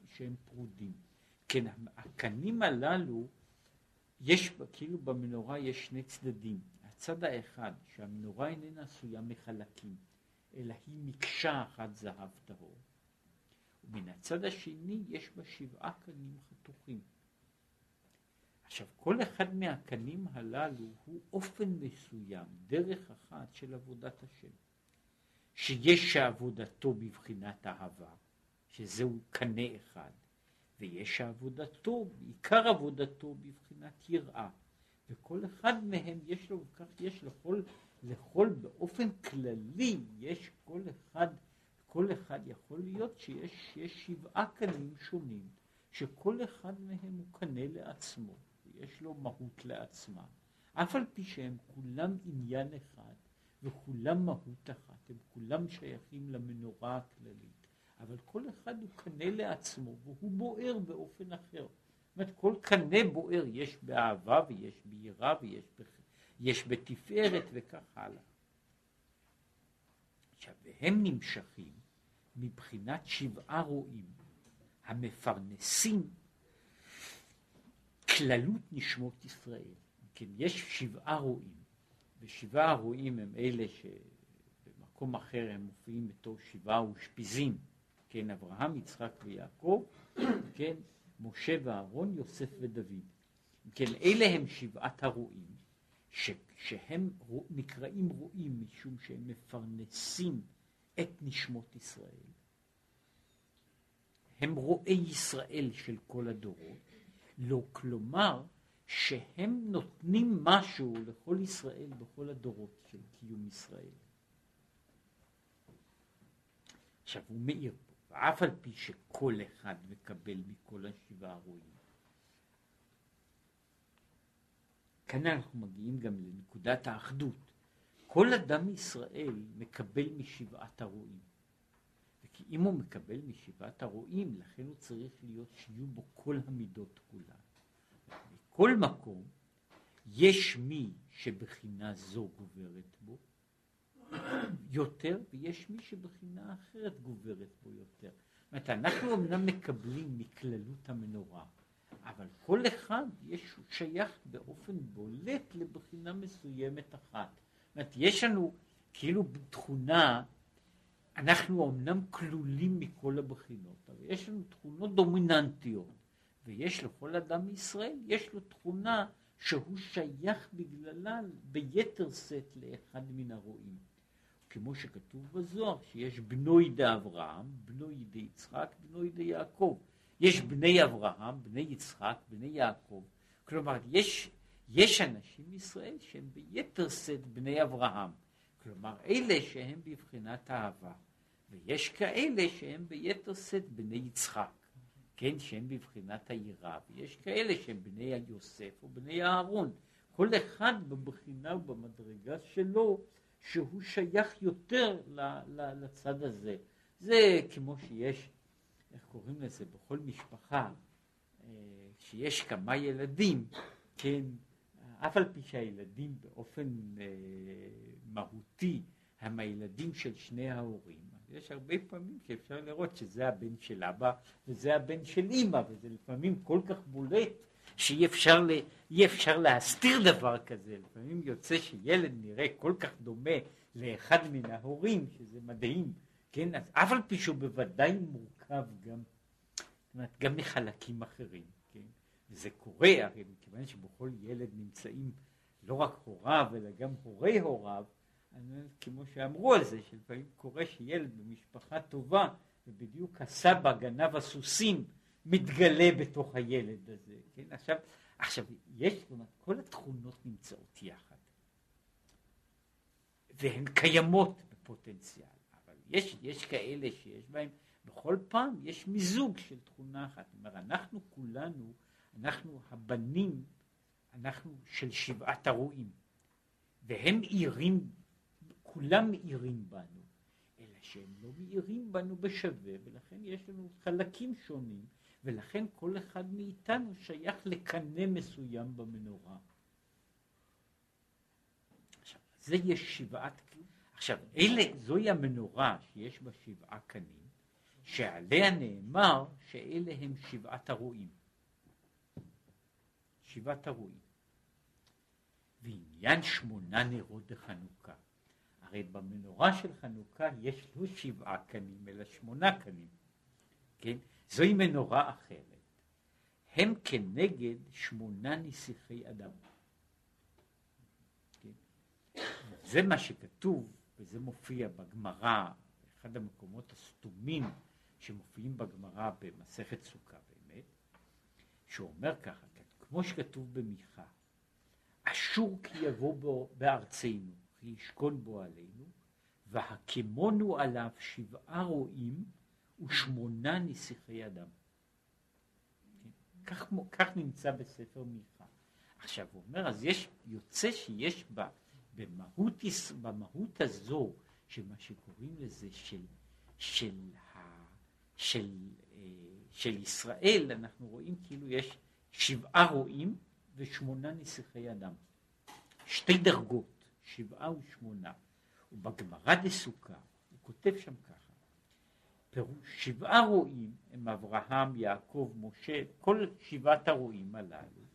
שהם פרודים. כן, הקנים הללו, יש, כאילו במנורה יש שני צדדים. הצד האחד, שהמנורה איננה עשויה מחלקים, אלא היא מקשה אחת זהב טהור. ומן הצד השני יש בה שבעה קנים חתוכים. עכשיו, כל אחד מהקנים הללו הוא אופן מסוים, דרך אחת של עבודת השם. שיש שעבודתו בבחינת אהבה, שזהו קנה אחד, ויש עבודתו, עיקר עבודתו בבחינת יראה. וכל אחד מהם יש לו, כך יש לכל, לכל באופן כללי, יש כל אחד, כל אחד יכול להיות שיש שבעה קנים שונים, שכל אחד מהם הוא קנה לעצמו, ויש לו מהות לעצמה. אף על פי שהם כולם עניין אחד, וכולם מהות אחת, הם כולם שייכים למנורה הכללית. אבל כל אחד הוא קנה לעצמו והוא בוער באופן אחר. אומרת, כל קנה בוער, יש באהבה ויש ביראה ויש בח... יש בתפארת וכך הלאה. עכשיו, והם נמשכים מבחינת שבעה רועים המפרנסים כללות נשמות ישראל. כן, יש שבעה רועים, ושבעה הרועים הם אלה שבמקום אחר הם מופיעים בתור שבעה אושפיזים. כן, אברהם, יצחק ויעקב, כן, משה ואהרון, יוסף ודוד. כן, אלה הם שבעת הרועים, ש, שהם נקראים רועים משום שהם מפרנסים את נשמות ישראל. הם רואי ישראל של כל הדורות, לא כלומר שהם נותנים משהו לכל ישראל בכל הדורות של קיום ישראל. עכשיו הוא מאיר ואף על פי שכל אחד מקבל מכל השבעה הרועים. כאן אנחנו מגיעים גם לנקודת האחדות. כל אדם ישראל מקבל משבעת הרועים. וכי אם הוא מקבל משבעת הרועים, לכן הוא צריך להיות שיהיו בו כל המידות כולן. בכל מקום יש מי שבחינה זו גוברת בו, יותר, ויש מי שבחינה אחרת גוברת בו יותר. זאת אומרת, אנחנו אמנם מקבלים מכללות המנורה, אבל כל אחד יש, שייך באופן בולט לבחינה מסוימת אחת. זאת אומרת, יש לנו כאילו תכונה, אנחנו אמנם כלולים מכל הבחינות, אבל יש לנו תכונות דומיננטיות, ויש לכל אדם מישראל, יש לו תכונה שהוא שייך בגללה ביתר שאת לאחד מן הרועים. כמו שכתוב בזוהר, שיש בנוי דאברהם, בנוי דיצחק, בנוי דיעקב. יש בני אברהם, בני יצחק, בני יעקב. כלומר, יש, יש אנשים מישראל שהם ביתר שאת בני אברהם. כלומר, אלה שהם בבחינת אהבה. ויש כאלה שהם ביתר שאת בני יצחק, כן, שהם בבחינת היראה, ויש כאלה שהם בני יוסף או בני אהרון. כל אחד בבחינה ובמדרגה שלו שהוא שייך יותר לצד הזה. זה כמו שיש, איך קוראים לזה, בכל משפחה, אה, שיש כמה ילדים, כן, אף על פי שהילדים באופן אה, מהותי הם הילדים של שני ההורים, יש הרבה פעמים שאפשר לראות שזה הבן של אבא וזה הבן של אימא, וזה לפעמים כל כך בולט שאי אפשר, ל... אפשר להסתיר דבר כזה. לפעמים יוצא שילד נראה כל כך דומה לאחד מן ההורים, שזה מדהים, כן? אז אף על פי שהוא בוודאי מורכב גם, אומרת, גם מחלקים אחרים, כן? וזה קורה, הרי מכיוון שבכל ילד נמצאים לא רק הוריו, אלא גם הורי הוריו, כמו שאמרו על זה, שלפעמים קורה שילד במשפחה טובה, ובדיוק הסבא גנב הסוסים, מתגלה בתוך הילד הזה, כן? עכשיו, עכשיו יש, אומרת, כל התכונות נמצאות יחד, והן קיימות בפוטנציאל, אבל יש, יש כאלה שיש בהם, בכל פעם יש מיזוג של תכונה אחת, אומרת, אנחנו כולנו, אנחנו הבנים, אנחנו של שבעת הרועים, והם עירים, כולם מאירים בנו, אלא שהם לא מאירים בנו בשווה, ולכן יש לנו חלקים שונים. ולכן כל אחד מאיתנו שייך לקנה מסוים במנורה. עכשיו, זה יש שבעת, עכשיו, אלה, זוהי המנורה שיש בה שבעה קנים, שעליה נאמר שאלה הם שבעת הרועים. שבעת הרועים. ועניין שמונה נרות לחנוכה. הרי במנורה של חנוכה יש לא שבעה קנים, אלא שמונה קנים. כן? זוהי מנורה אחרת. הם כנגד שמונה נסיכי אדם. כן? זה מה שכתוב, וזה מופיע בגמרא, אחד המקומות הסתומים שמופיעים בגמרא במסכת סוכה באמת, שהוא אומר ככה, כמו שכתוב במיכה, אשור כי יבוא בו בארצנו, כי ישכון בו עלינו, והקמונו עליו שבעה רועים ושמונה נסיכי אדם. כך, כך נמצא בספר מיכה. עכשיו הוא אומר, אז יש, יוצא שיש בה, במהות, במהות הזו, שמה שקוראים לזה של, של, ה, של, אה, של ישראל, אנחנו רואים כאילו יש שבעה רועים ושמונה נסיכי אדם. שתי דרגות, שבעה ושמונה. ובגמרא דסוכה, הוא כותב שם כך, פירוש שבעה רועים הם אברהם, יעקב, משה, כל שבעת הרועים הללו.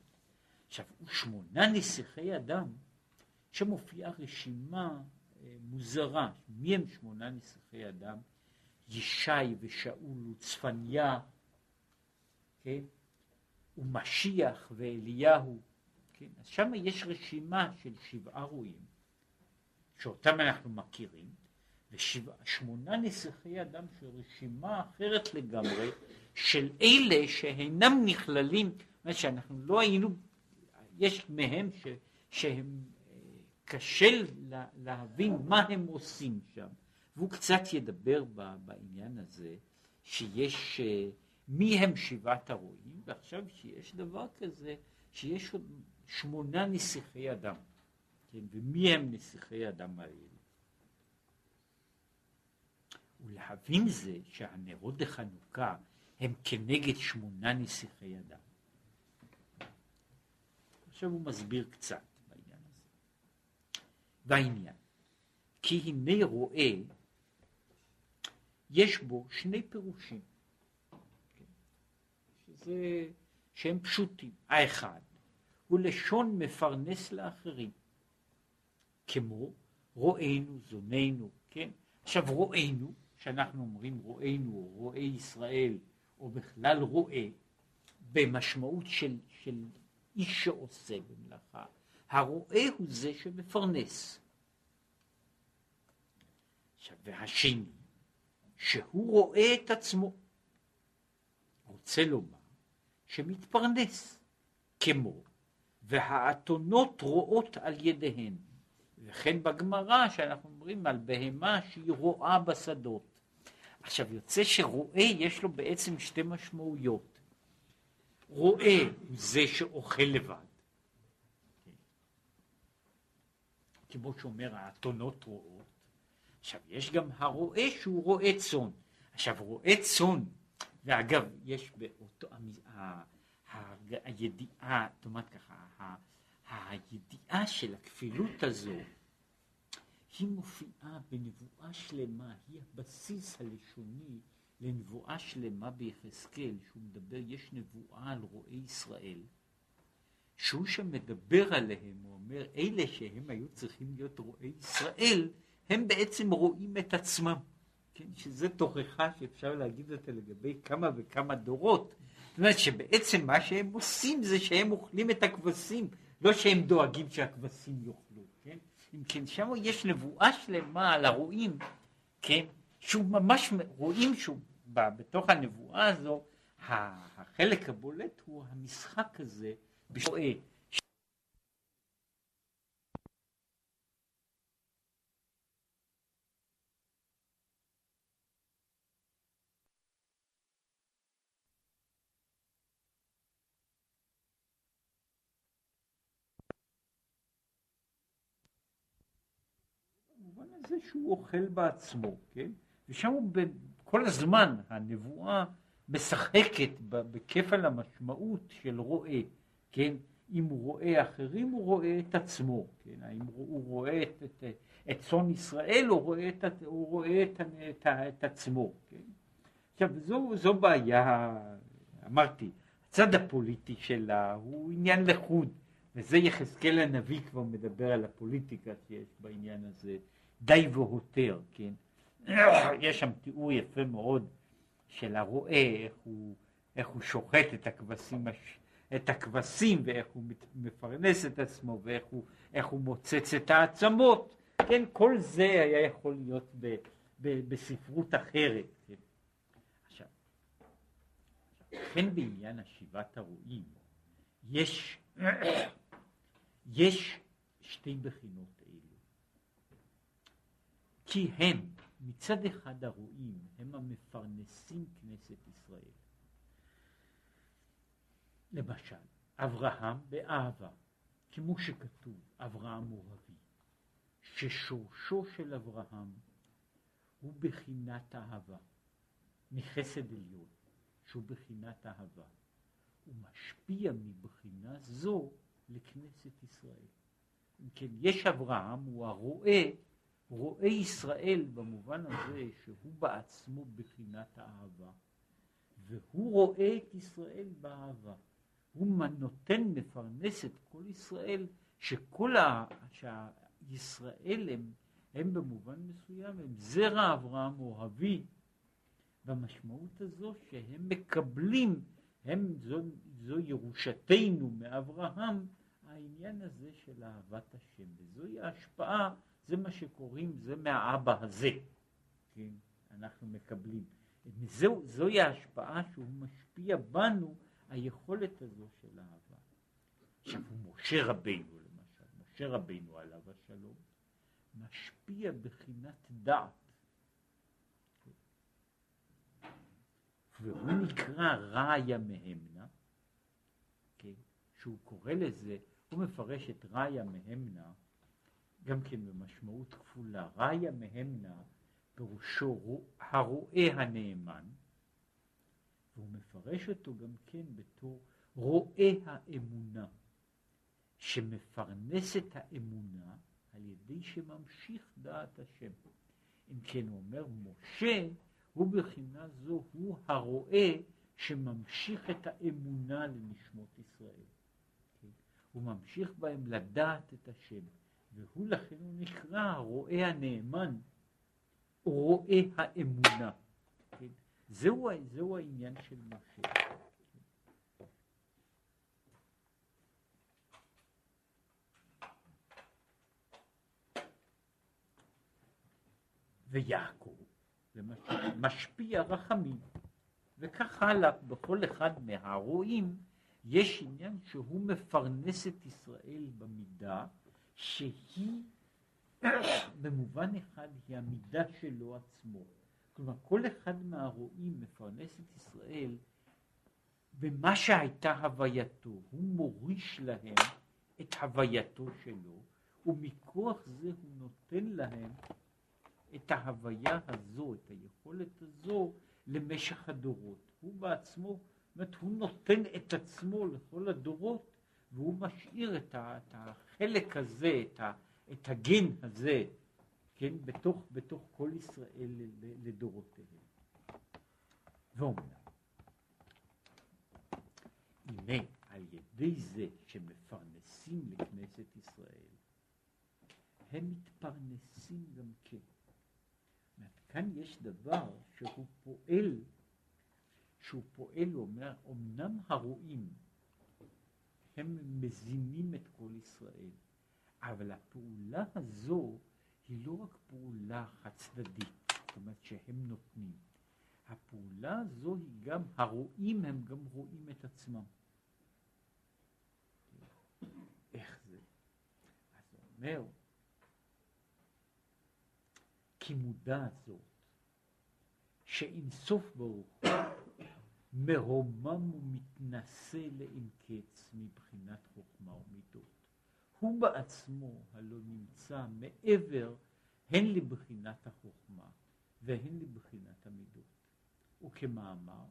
עכשיו, ושמונה נסיכי אדם, שמופיעה רשימה אה, מוזרה, מי הם שמונה נסיכי אדם? ישי ושאול וצפניה, כן? ומשיח ואליהו, כן? אז שם יש רשימה של שבעה רועים, שאותם אנחנו מכירים, ושמונה נסיכי אדם של רשימה אחרת לגמרי של אלה שאינם נכללים, זאת שאנחנו לא היינו, יש מהם ש, שהם אה, קשה לה, להבין מה הם עושים שם, והוא קצת ידבר בעניין הזה שיש אה, מי הם שבעת הרועים, ועכשיו שיש דבר כזה שיש שמונה נסיכי אדם, כן, ומי הם נסיכי אדם האלה. ולהבין זה שהנרות דחנוכה הם כנגד שמונה נסיכי אדם. עכשיו הוא מסביר קצת בעניין הזה. והעניין, כי הנה רואה, יש בו שני פירושים, כן? שזה, שהם פשוטים. האחד הוא לשון מפרנס לאחרים, כמו רואינו, זוננו, כן? עכשיו רואינו שאנחנו אומרים רואינו, רואי ישראל, או בכלל רואה, במשמעות של, של איש שעושה במלאכה, הרואה הוא זה שמפרנס. עכשיו, והשני, שהוא רואה את עצמו, רוצה לומר שמתפרנס, כמו והאתונות רואות על ידיהן. וכן בגמרא שאנחנו אומרים על בהמה שהיא רואה בשדות. עכשיו יוצא שרועה יש לו בעצם שתי משמעויות. רועה זה שאוכל לבד. כמו שאומר האתונות רועות. עכשיו יש גם הרועה שהוא רועה צאן. עכשיו רועה צאן, ואגב יש באותו, הידיעה, זאת אומרת ככה, הידיעה של הכפילות הזו היא מופיעה בנבואה שלמה, היא הבסיס הלשוני לנבואה שלמה ביחזקאל, שהוא מדבר, יש נבואה על רועי ישראל, שהוא שמדבר עליהם, הוא אומר, אלה שהם היו צריכים להיות רועי ישראל, הם בעצם רואים את עצמם, כן, שזה תוכחה שאפשר להגיד אותה לגבי כמה וכמה דורות, זאת אומרת שבעצם מה שהם עושים זה שהם אוכלים את הכבשים, לא שהם דואגים שהכבשים יאכלו? אם כן, שם יש נבואה שלמה על הרועים, כן, שהוא ממש, רואים שהוא, בתוך הנבואה הזו, החלק הבולט הוא המשחק הזה, בשואה, זה שהוא אוכל בעצמו, כן? ושם הוא כל הזמן, הנבואה משחקת בכפל המשמעות של רואה, כן? אם הוא רואה אחרים, הוא רואה את עצמו, כן? האם הוא רואה את, את, את צאן ישראל, הוא רואה את, הוא רואה את, את, את עצמו, כן? עכשיו, זו, זו בעיה, אמרתי, הצד הפוליטי שלה הוא עניין לחוד, וזה יחזקאל הנביא כבר מדבר על הפוליטיקה שיש בעניין הזה. די והותר, כן? יש שם תיאור יפה מאוד של הרועה, איך הוא, איך הוא שוחט את הכבשים, את הכבשים ואיך הוא מפרנס את עצמו ואיך הוא, הוא מוצץ את העצמות, כן? כל זה היה יכול להיות ב, ב, בספרות אחרת. כן? עכשיו, כן בעניין השיבת הרועים, יש, יש שתי בחינות כי הם מצד אחד הרועים הם המפרנסים כנסת ישראל. למשל, אברהם באהבה, כמו שכתוב, אברהם אוהבי, ששורשו של אברהם הוא בחינת אהבה, מחסד עליון, שהוא בחינת אהבה. הוא משפיע מבחינה זו לכנסת ישראל. אם כן, יש אברהם, הוא הרואה רואה ישראל במובן הזה שהוא בעצמו בחינת האהבה, והוא רואה את ישראל באהבה. הוא נותן, מפרנס את כל ישראל, שכל ה... שהישראל הם, הם במובן מסוים, הם זרע אברהם אוהבי, במשמעות הזו שהם מקבלים, הם, זו, זו ירושתנו מאברהם, העניין הזה של אהבת השם, וזוהי ההשפעה זה מה שקוראים, זה מהאבא הזה, כן, אנחנו מקבלים. זו, זוהי ההשפעה שהוא משפיע בנו, היכולת הזו של אהבה. עכשיו, משה רבינו למשל, משה רבינו עליו השלום, משפיע בחינת דעת. והוא נקרא ראיה מהמנה, כן, שהוא קורא לזה, הוא מפרש את ראיה מהמנה גם כן במשמעות כפולה. ראיה מהמנה פירושו הרואה הנאמן, והוא מפרש אותו גם כן בתור רואה האמונה, שמפרנס את האמונה על ידי שממשיך דעת השם. אם כן הוא אומר, משה הוא בחינה זו, הוא הרואה שממשיך את האמונה לנשמות ישראל. כן? הוא ממשיך בהם לדעת את השם. והוא לכן הוא נקרא הרואה הנאמן, רואה האמונה. כן? זהו, זהו העניין של משה. ויעקב, משפיע רחמים, וכך הלאה, בכל אחד מהרועים יש עניין שהוא מפרנס את ישראל במידה שהיא במובן אחד היא המידה שלו עצמו. כלומר, כל אחד מהרועים מפרנס את ישראל במה שהייתה הווייתו. הוא מוריש להם את הווייתו שלו, ומכוח זה הוא נותן להם את ההוויה הזו, את היכולת הזו, למשך הדורות. הוא בעצמו, זאת אומרת, הוא נותן את עצמו לכל הדורות, והוא משאיר את, החלק הזה, את, ה, את הגן הזה, כן, בתוך, בתוך כל ישראל לדורותיהם. ואומנם, הנה על ידי זה שמפרנסים לכנסת ישראל, הם מתפרנסים גם כן. כאן יש דבר שהוא פועל, שהוא פועל, הוא אומר, אמנם הרועים הם מזינים את כל ישראל, אבל הפעולה הזו היא לא רק פעולה חד צדדית, זאת אומרת שהם נותנים. הפעולה הזו היא גם, הרואים הם גם רואים את עצמם. איך זה? אז הוא אומר, כי מודעת זאת, שאין סוף ברוך הוא מרומם ומתנשא לאין קץ מבחינת חוכמה ומידות. הוא בעצמו הלא נמצא מעבר הן לבחינת החוכמה והן לבחינת המידות. וכמאמר,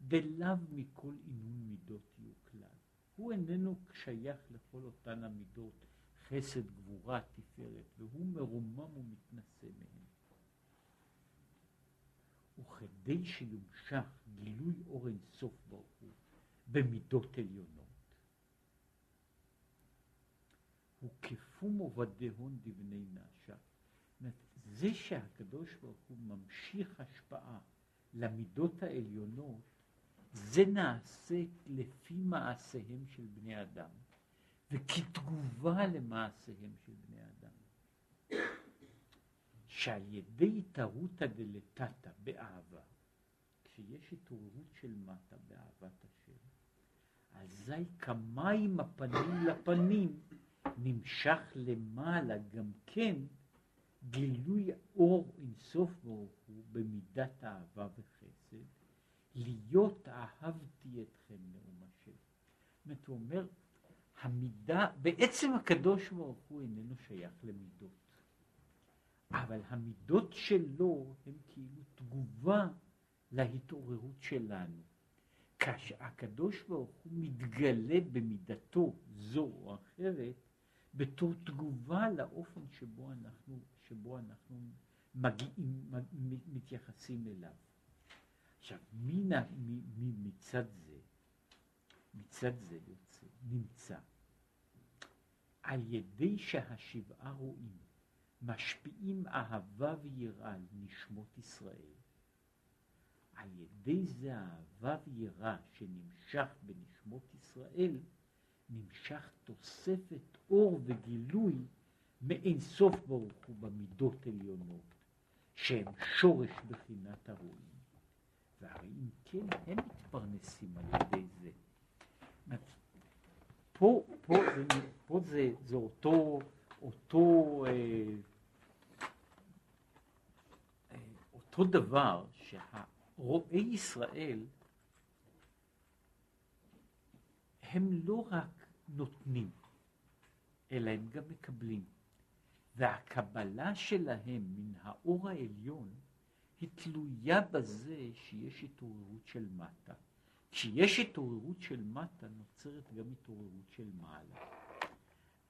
דלאו מכל עינון מידות יהיו כלל. הוא איננו שייך לכל אותן המידות, חסד, גבורה, תפארת, והוא מרומם ומתנשא מהם. וכדי שיומשך גילוי אור אינסוף ברוך הוא במידות עליונות, הוא כפום עובדהון דבני נעשה. זה שהקדוש ברוך הוא ממשיך השפעה למידות העליונות, זה נעשה לפי מעשיהם של בני אדם, וכתגובה למעשיהם של בני אדם. שעל ידי התערותא דלתתא באהבה, כשיש התעוררות של מטה באהבת השם, אזי כמים הפנים לפנים נמשך למעלה גם כן גילוי אור אינסוף ברוך הוא במידת אהבה וחסד, להיות אהבתי אתכם נאום השם. זאת אומרת, הוא אומר, המידה, בעצם הקדוש ברוך הוא איננו שייך למידות, אבל המידות שלו הן כאילו תגובה להתעוררות שלנו. כאשר הקדוש ברוך הוא מתגלה במידתו זו או אחרת, בתור תגובה לאופן שבו אנחנו, שבו אנחנו מגיעים, מתייחסים אליו. עכשיו, מן, מצד זה, מצד זה יוצא, נמצא, על ידי שהשבעה רואים משפיעים אהבה ויראה על נשמות ישראל, על ידי זה אהבה ויראה שנמשך בנשמות ישראל, נמשך תוספת אור וגילוי מאין סוף ברוך הוא במידות עליונות, שהם שורש בחינת הרואים. והרי אם כן, הם מתפרנסים על ידי זה. פה, פה, פה זה, זה אותו, אותו, אה, אותו דבר שהרועי ישראל הם לא רק נותנים, אלא הם גם מקבלים. והקבלה שלהם מן האור העליון היא תלויה בזה שיש התעוררות של מטה. כשיש התעוררות של מטה נוצרת גם התעוררות של מעלה.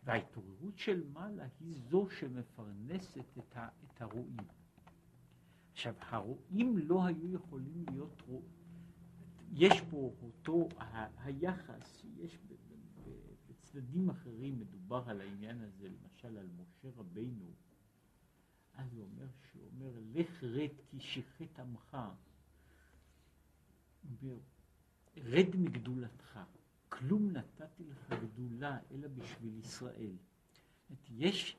וההתעוררות של מעלה היא זו שמפרנסת את, הרועים. עכשיו, הרועים לא היו יכולים להיות רועים. יש פה אותו היחס שיש בצדדים אחרים מדובר על העניין הזה, למשל על משה רבינו, אז הוא אומר, שהוא אומר, לך רד כי שיחת עמך. רד מגדולתך, כלום נתתי לך גדולה אלא בשביל ישראל. יש,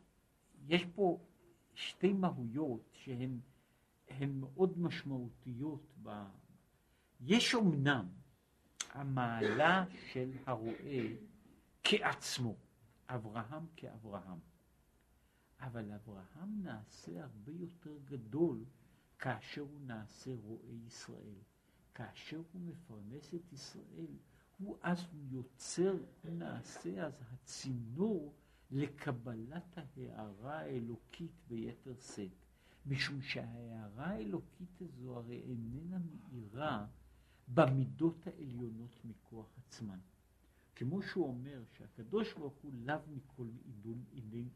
יש פה שתי מהויות שהן מאוד משמעותיות. ב... יש אומנם המעלה של הרועה כעצמו, אברהם כאברהם. אבל אברהם נעשה הרבה יותר גדול כאשר הוא נעשה רועה ישראל. כאשר הוא מפרנס את ישראל, הוא אז הוא יוצר, הוא נעשה אז הצינור לקבלת ההערה האלוקית ביתר שאת. משום שההערה האלוקית הזו הרי איננה מאירה במידות העליונות מכוח עצמן. כמו שהוא אומר שהקדוש ברוך הוא לאו מכל עינון,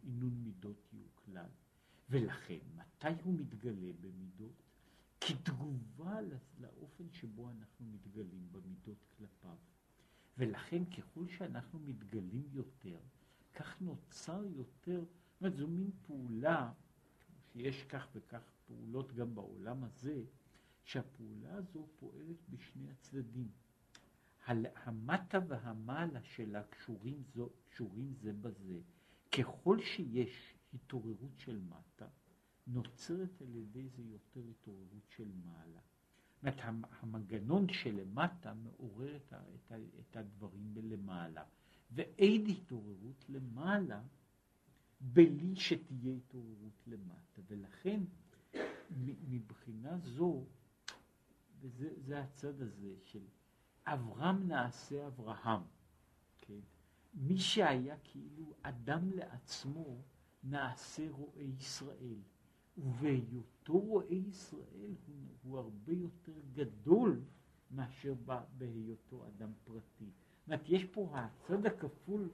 עינון מידות יהיו כלל. ולכן, מתי הוא מתגלה במידות? כתגובה לאופן שבו אנחנו מתגלים במידות כלפיו. ולכן ככל שאנחנו מתגלים יותר, כך נוצר יותר, זאת אומרת זו מין פעולה, שיש כך וכך פעולות גם בעולם הזה, שהפעולה הזו פועלת בשני הצדדים. המטה והמעלה שלה קשורים, זו, קשורים זה בזה, ככל שיש התעוררות של מטה, נוצרת על ידי זה יותר התעוררות של מעלה. זאת אומרת, המנגנון שלמטה מעורר את, הדברים למעלה, ואין התעוררות למעלה בלי שתהיה התעוררות למטה, ולכן מבחינה זו, וזה הצד הזה של אברהם נעשה אברהם, כן? מי שהיה כאילו אדם לעצמו נעשה רואה ישראל. ובהיותו רואה ישראל הוא, הוא הרבה יותר גדול מאשר בהיותו אדם פרטי. זאת אומרת, יש פה הצד הכפול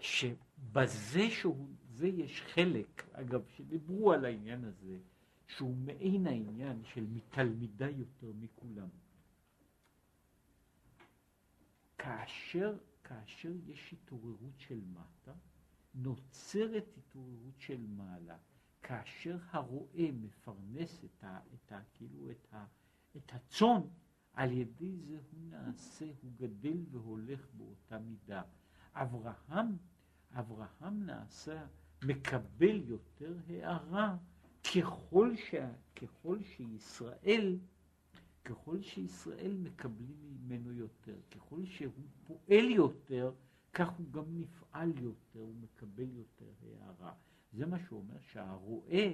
שבזה שהוא, זה יש חלק, אגב, שדיברו על העניין הזה, שהוא מעין העניין של מתלמידה יותר מכולם. כאשר, כאשר יש התעוררות של מטה, נוצרת התעוררות של מעלה. כאשר הרועה מפרנס את, ה, את, ה, כאילו את, ה, את הצאן, על ידי זה הוא נעשה, הוא גדל והולך באותה מידה. אברהם, אברהם נעשה, מקבל יותר הערה ככל, ש, ככל שישראל, ככל שישראל מקבלים ממנו יותר, ככל שהוא פועל יותר, כך הוא גם נפעל יותר, הוא מקבל יותר הערה. זה מה שהוא אומר, שהרועה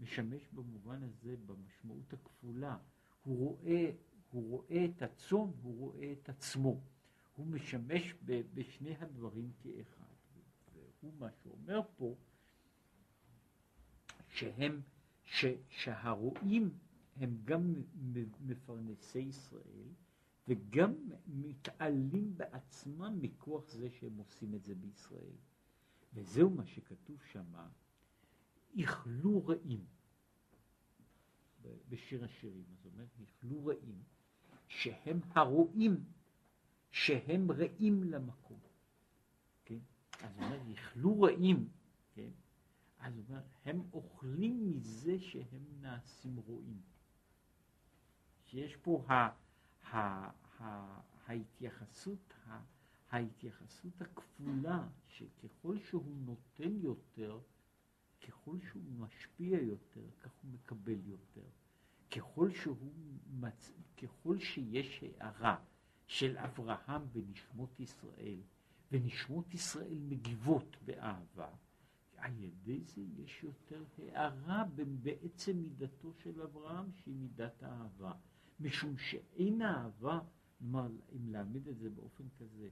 משמש במובן הזה, במשמעות הכפולה. הוא רואה, הוא רואה את הצאן, הוא רואה את עצמו. הוא משמש בשני הדברים כאחד. והוא מה שאומר פה, שהם, ש, שהרועים הם גם מפרנסי ישראל, וגם מתעלים בעצמם מכוח זה שהם עושים את זה בישראל. וזהו מה שכתוב שמה, איכלו רעים. בשיר השירים, זאת אומרת, איכלו רעים, שהם הרועים, שהם רעים למקום. אז הוא אומר, איכלו רעים, כן? אז הוא אומר, הם אוכלים מזה שהם נעשים רועים. שיש פה ה, ה, ה, ההתייחסות ה, ההתייחסות הכפולה, שככל שהוא נותן יותר, ככל שהוא משפיע יותר, כך הוא מקבל יותר. ככל שהוא, מצ... ככל שיש הערה של אברהם בנשמות ישראל, ונשמות ישראל מגיבות באהבה, על ידי זה יש יותר הערה בעצם מידתו של אברהם שהיא מידת האהבה. משום שאין אהבה, כלומר, אם להעמיד את זה באופן כזה,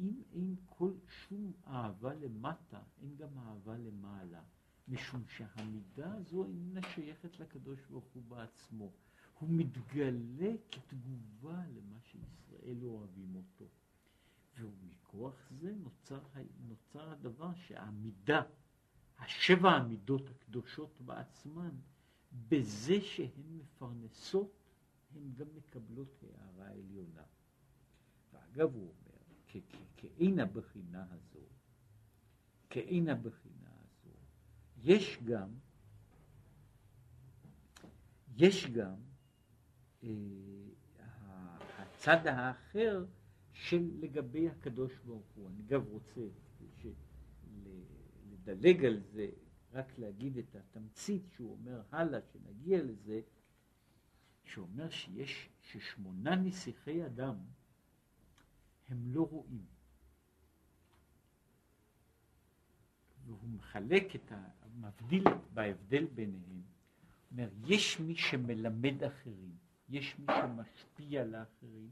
אם אין כל שום אהבה למטה, אין גם אהבה למעלה, משום שהמידה הזו איננה שייכת לקדוש ברוך הוא בעצמו. הוא מתגלה כתגובה למה שישראל אוהבים אותו. ומכוח זה נוצר, נוצר הדבר שהעמידה, השבע המידות הקדושות בעצמן, בזה שהן מפרנסות, הן גם מקבלות הערה עליונה. ואגב, הוא אומר, כאין הבחינה הזו, כאין הבחינה הזו, יש גם, יש גם אה, הצד האחר של לגבי הקדוש ברוך הוא. אני גם רוצה ש, לדלג על זה, רק להגיד את התמצית שהוא אומר הלאה, שנגיע לזה, שאומר שיש, ששמונה נסיכי אדם הם לא רואים. והוא מחלק את ה... מבדיל בהבדל ביניהם. אומר, יש מי שמלמד אחרים, יש מי שמשפיע לאחרים,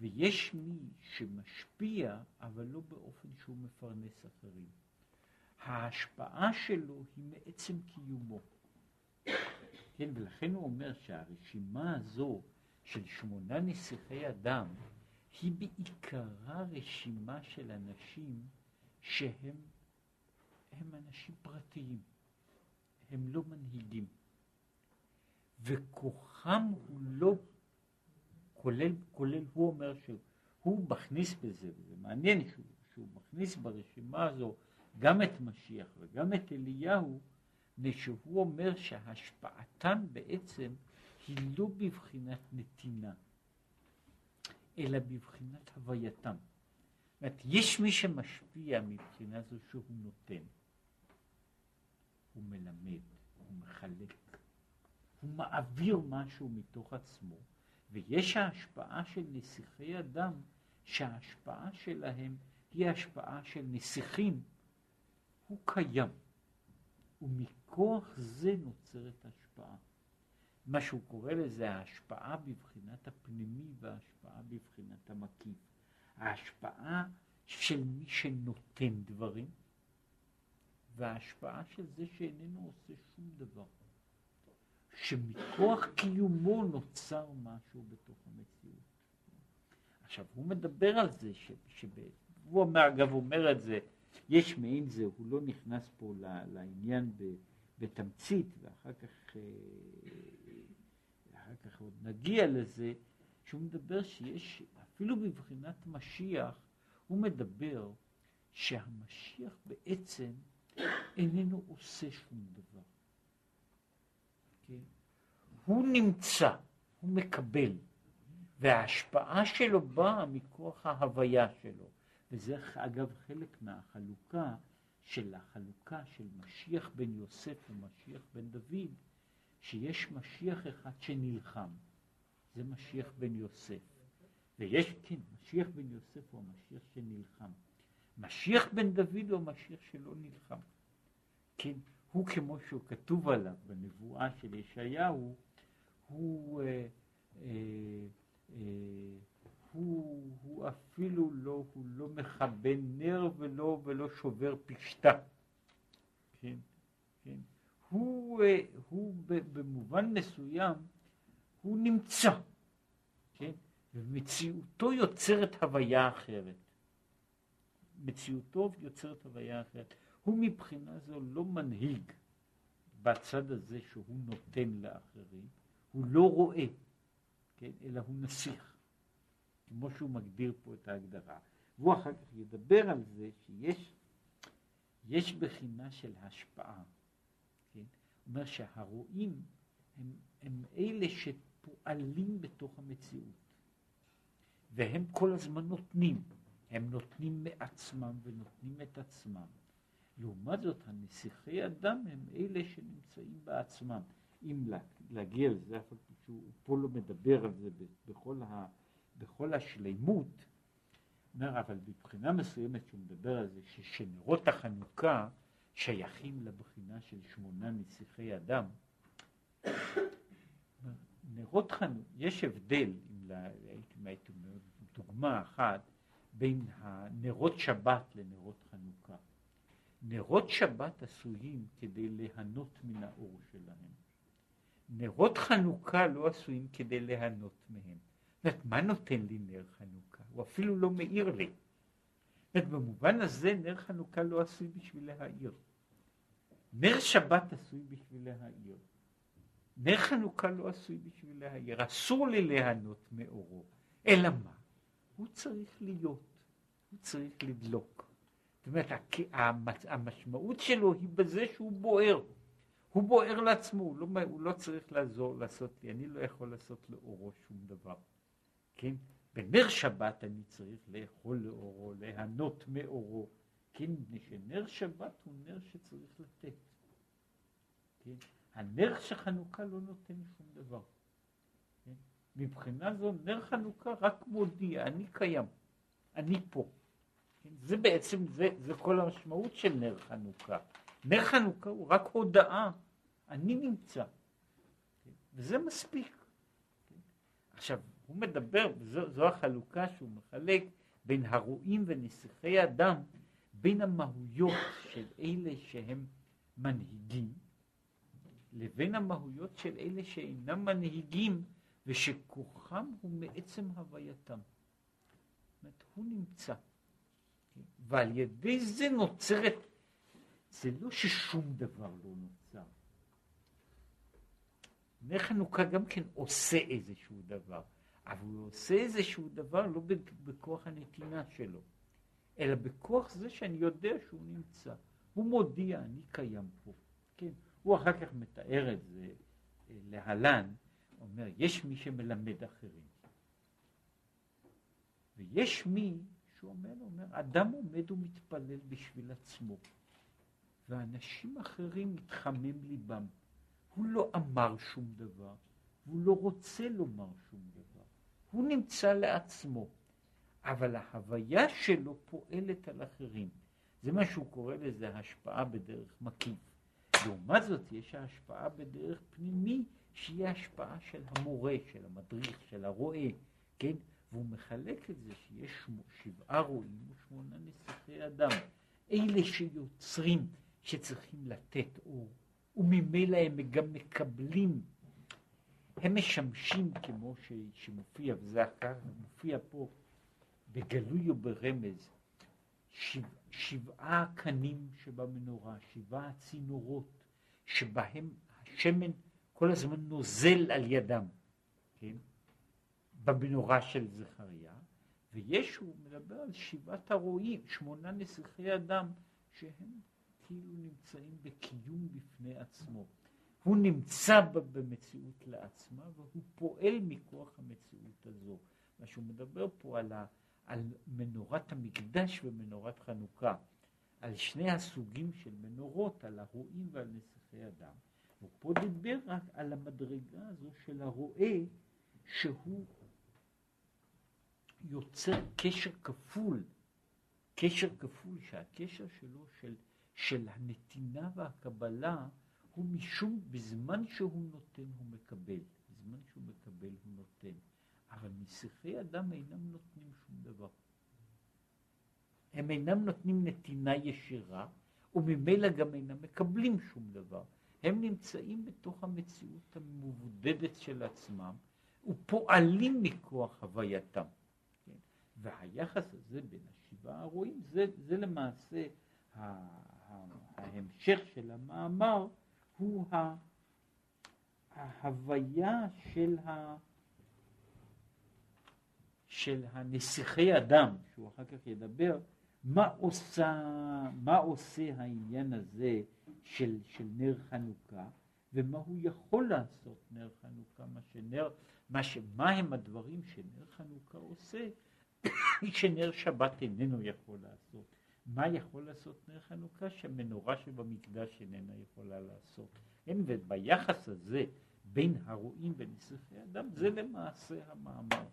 ויש מי שמשפיע, אבל לא באופן שהוא מפרנס אחרים. ההשפעה שלו היא מעצם קיומו. כן, ולכן הוא אומר שהרשימה הזו של שמונה נסיכי אדם, היא בעיקרה רשימה של אנשים שהם הם אנשים פרטיים, הם לא מנהיגים. וכוחם הוא לא, כולל, כולל הוא אומר שהוא מכניס בזה, וזה מעניין שהוא, שהוא מכניס ברשימה הזו גם את משיח וגם את אליהו, שהוא אומר שהשפעתם בעצם היא לא בבחינת נתינה. אלא בבחינת הווייתם. אומרת, יש מי שמשפיע מבחינה זו שהוא נותן. הוא מלמד, הוא מחלק, הוא מעביר משהו מתוך עצמו, ויש ההשפעה של נסיכי אדם, שההשפעה שלהם היא השפעה של נסיכים, הוא קיים, ומכוח זה נוצרת השפעה. מה שהוא קורא לזה ההשפעה בבחינת הפנימי וההשפעה בבחינת המקיף. ההשפעה של מי שנותן דברים, וההשפעה של זה שאיננו עושה שום דבר. שמכוח קיומו נוצר משהו בתוך המציאות. עכשיו, הוא מדבר על זה, ש, שב, הוא אומר, אגב, אומר את זה, יש מעין זה, הוא לא נכנס פה לעניין ב, בתמצית, ואחר כך, אה, אחר כך עוד נגיע לזה, שהוא מדבר שיש, אפילו בבחינת משיח, הוא מדבר שהמשיח בעצם איננו עושה שום דבר. הוא נמצא, הוא מקבל, וההשפעה שלו באה מכוח ההוויה שלו. וזה אגב חלק מהחלוקה של החלוקה של משיח בן יוסף ומשיח בן דוד, שיש משיח אחד שנלחם, זה משיח בן יוסף. ויש, כן, משיח בן יוסף הוא המשיח שנלחם. משיח בן דוד הוא המשיח שלא נלחם. כן, הוא כמו שהוא כתוב עליו בנבואה של ישעיהו, הוא, אה, אה, אה, הוא, הוא אפילו לא, הוא לא מכבה נר ולא, ולא שובר פשתה. כן, כן. הוא, אה, הוא במובן מסוים, הוא נמצא, כן? ומציאותו יוצרת הוויה אחרת. מציאותו יוצרת הוויה אחרת. הוא מבחינה זו לא מנהיג בצד הזה שהוא נותן לאחרים, הוא לא רואה, כן, אלא הוא נסיך, כמו שהוא מגדיר פה את ההגדרה. והוא אחר כך ידבר על זה שיש יש בחינה של השפעה. כן? אומר שהרואים הם, הם אלה שפועלים בתוך המציאות, והם כל הזמן נותנים. הם נותנים מעצמם ונותנים את עצמם. לעומת זאת, הנסיכי אדם הם אלה שנמצאים בעצמם. אם להגיע לזה, אף שהוא פה לא מדבר על זה בכל, ה, בכל השלימות, אומר, אבל מבחינה מסוימת שהוא מדבר על זה, ששנרות החנוכה שייכים לבחינה של שמונה נסיכי אדם. נרות חנוכה, יש הבדל, אם הייתי אומר דוגמה אחת, בין הנרות שבת לנרות חנוכה. נרות שבת עשויים כדי ליהנות מן האור שלהם. נרות חנוכה לא עשויים כדי ליהנות מהם. זאת מה נותן לי נר חנוכה? הוא אפילו לא מאיר לי. זאת במובן הזה נר חנוכה לא עשוי בשביל להאיר. נר שבת עשוי בשביל להאיר. נר חנוכה לא עשוי בשביל להאיר. אסור לי ליהנות מאורו. אלא מה? הוא צריך להיות. הוא צריך לדלוק. זאת אומרת, המשמעות שלו היא בזה שהוא בוער. הוא בוער לעצמו, הוא לא, הוא לא צריך לעזור, לעשות לי, אני לא יכול לעשות לאורו שום דבר. כן? בנר שבת אני צריך לאכול לאורו, ליהנות מאורו. כן? מפני שנר שבת הוא נר שצריך לתת. כן? הנר של חנוכה לא נותן שום דבר. כן? מבחינה זו נר חנוכה רק מודיע, אני קיים, אני פה. כן? זה בעצם, זה, זה כל המשמעות של נר חנוכה. נר חנוכה הוא רק הודעה, אני נמצא. וזה מספיק. עכשיו, הוא מדבר, זו, זו החלוקה שהוא מחלק בין הרועים ונסיכי אדם, בין המהויות של אלה שהם מנהיגים, לבין המהויות של אלה שאינם מנהיגים, ושכוחם הוא מעצם הווייתם. זאת אומרת, הוא נמצא. ועל ידי זה נוצרת, זה לא ששום דבר לא נוצר. נר חנוכה גם כן עושה איזשהו דבר, אבל הוא עושה איזשהו דבר לא בכוח הנתינה שלו, אלא בכוח זה שאני יודע שהוא נמצא. הוא מודיע, אני קיים פה. כן, הוא אחר כך מתאר את זה אה, להלן, אומר, יש מי שמלמד אחרים, ויש מי שהוא אומר, הוא אומר, אדם עומד ומתפלל בשביל עצמו, ואנשים אחרים מתחמם ליבם. הוא לא אמר שום דבר, והוא לא רוצה לומר שום דבר. הוא נמצא לעצמו, אבל ההוויה שלו פועלת על אחרים. זה מה שהוא קורא לזה השפעה בדרך מקיף. לעומת זאת יש ההשפעה בדרך פנימי, שהיא השפעה של המורה, של המדריך, של הרועה, כן? והוא מחלק את זה שיש שבעה רועים ושמונה נסיכי אדם. אלה שיוצרים, שצריכים לתת אור, וממילא הם גם מקבלים, הם משמשים כמו ש, שמופיע, וזה מופיע פה בגלוי וברמז, שבע, שבעה קנים שבמנורה, שבעה צינורות שבהם השמן כל הזמן נוזל על ידם, כן? במנורה של זכריה, ויש, הוא מדבר על שבעת הרועים, שמונה נסיכי אדם, שהם כאילו נמצאים בקיום בפני עצמו. הוא נמצא במציאות לעצמה והוא פועל מכוח המציאות הזו. מה שהוא מדבר פה על, ה, על מנורת המקדש ומנורת חנוכה, על שני הסוגים של מנורות, על הרועים ועל נסיכי אדם. ופה דיבר רק על המדרגה הזו של הרועה שהוא יוצר קשר כפול, קשר כפול שהקשר שלו של, של הנתינה והקבלה הוא משום בזמן שהוא נותן הוא מקבל, בזמן שהוא מקבל הוא נותן, אבל נסיכי אדם אינם נותנים שום דבר. הם אינם נותנים נתינה ישירה וממילא גם אינם מקבלים שום דבר. הם נמצאים בתוך המציאות המבודדת של עצמם ופועלים מכוח הווייתם. והיחס הזה בין השבעה הרועים זה, זה למעשה ההמשך של המאמר הוא ההוויה של, ה, של הנסיכי אדם, שהוא אחר כך ידבר, מה עושה, מה עושה העניין הזה של, של נר חנוכה, ומה הוא יכול לעשות נר חנוכה, מה שנר, מה, ש, מה הם הדברים שנר חנוכה עושה, שנר שבת איננו יכול לעשות. מה יכול לעשות נר חנוכה שהמנורה שבמקדש איננה יכולה לעשות. כן, וביחס הזה בין הרועים ונסיכי אדם, זה למעשה המאמר.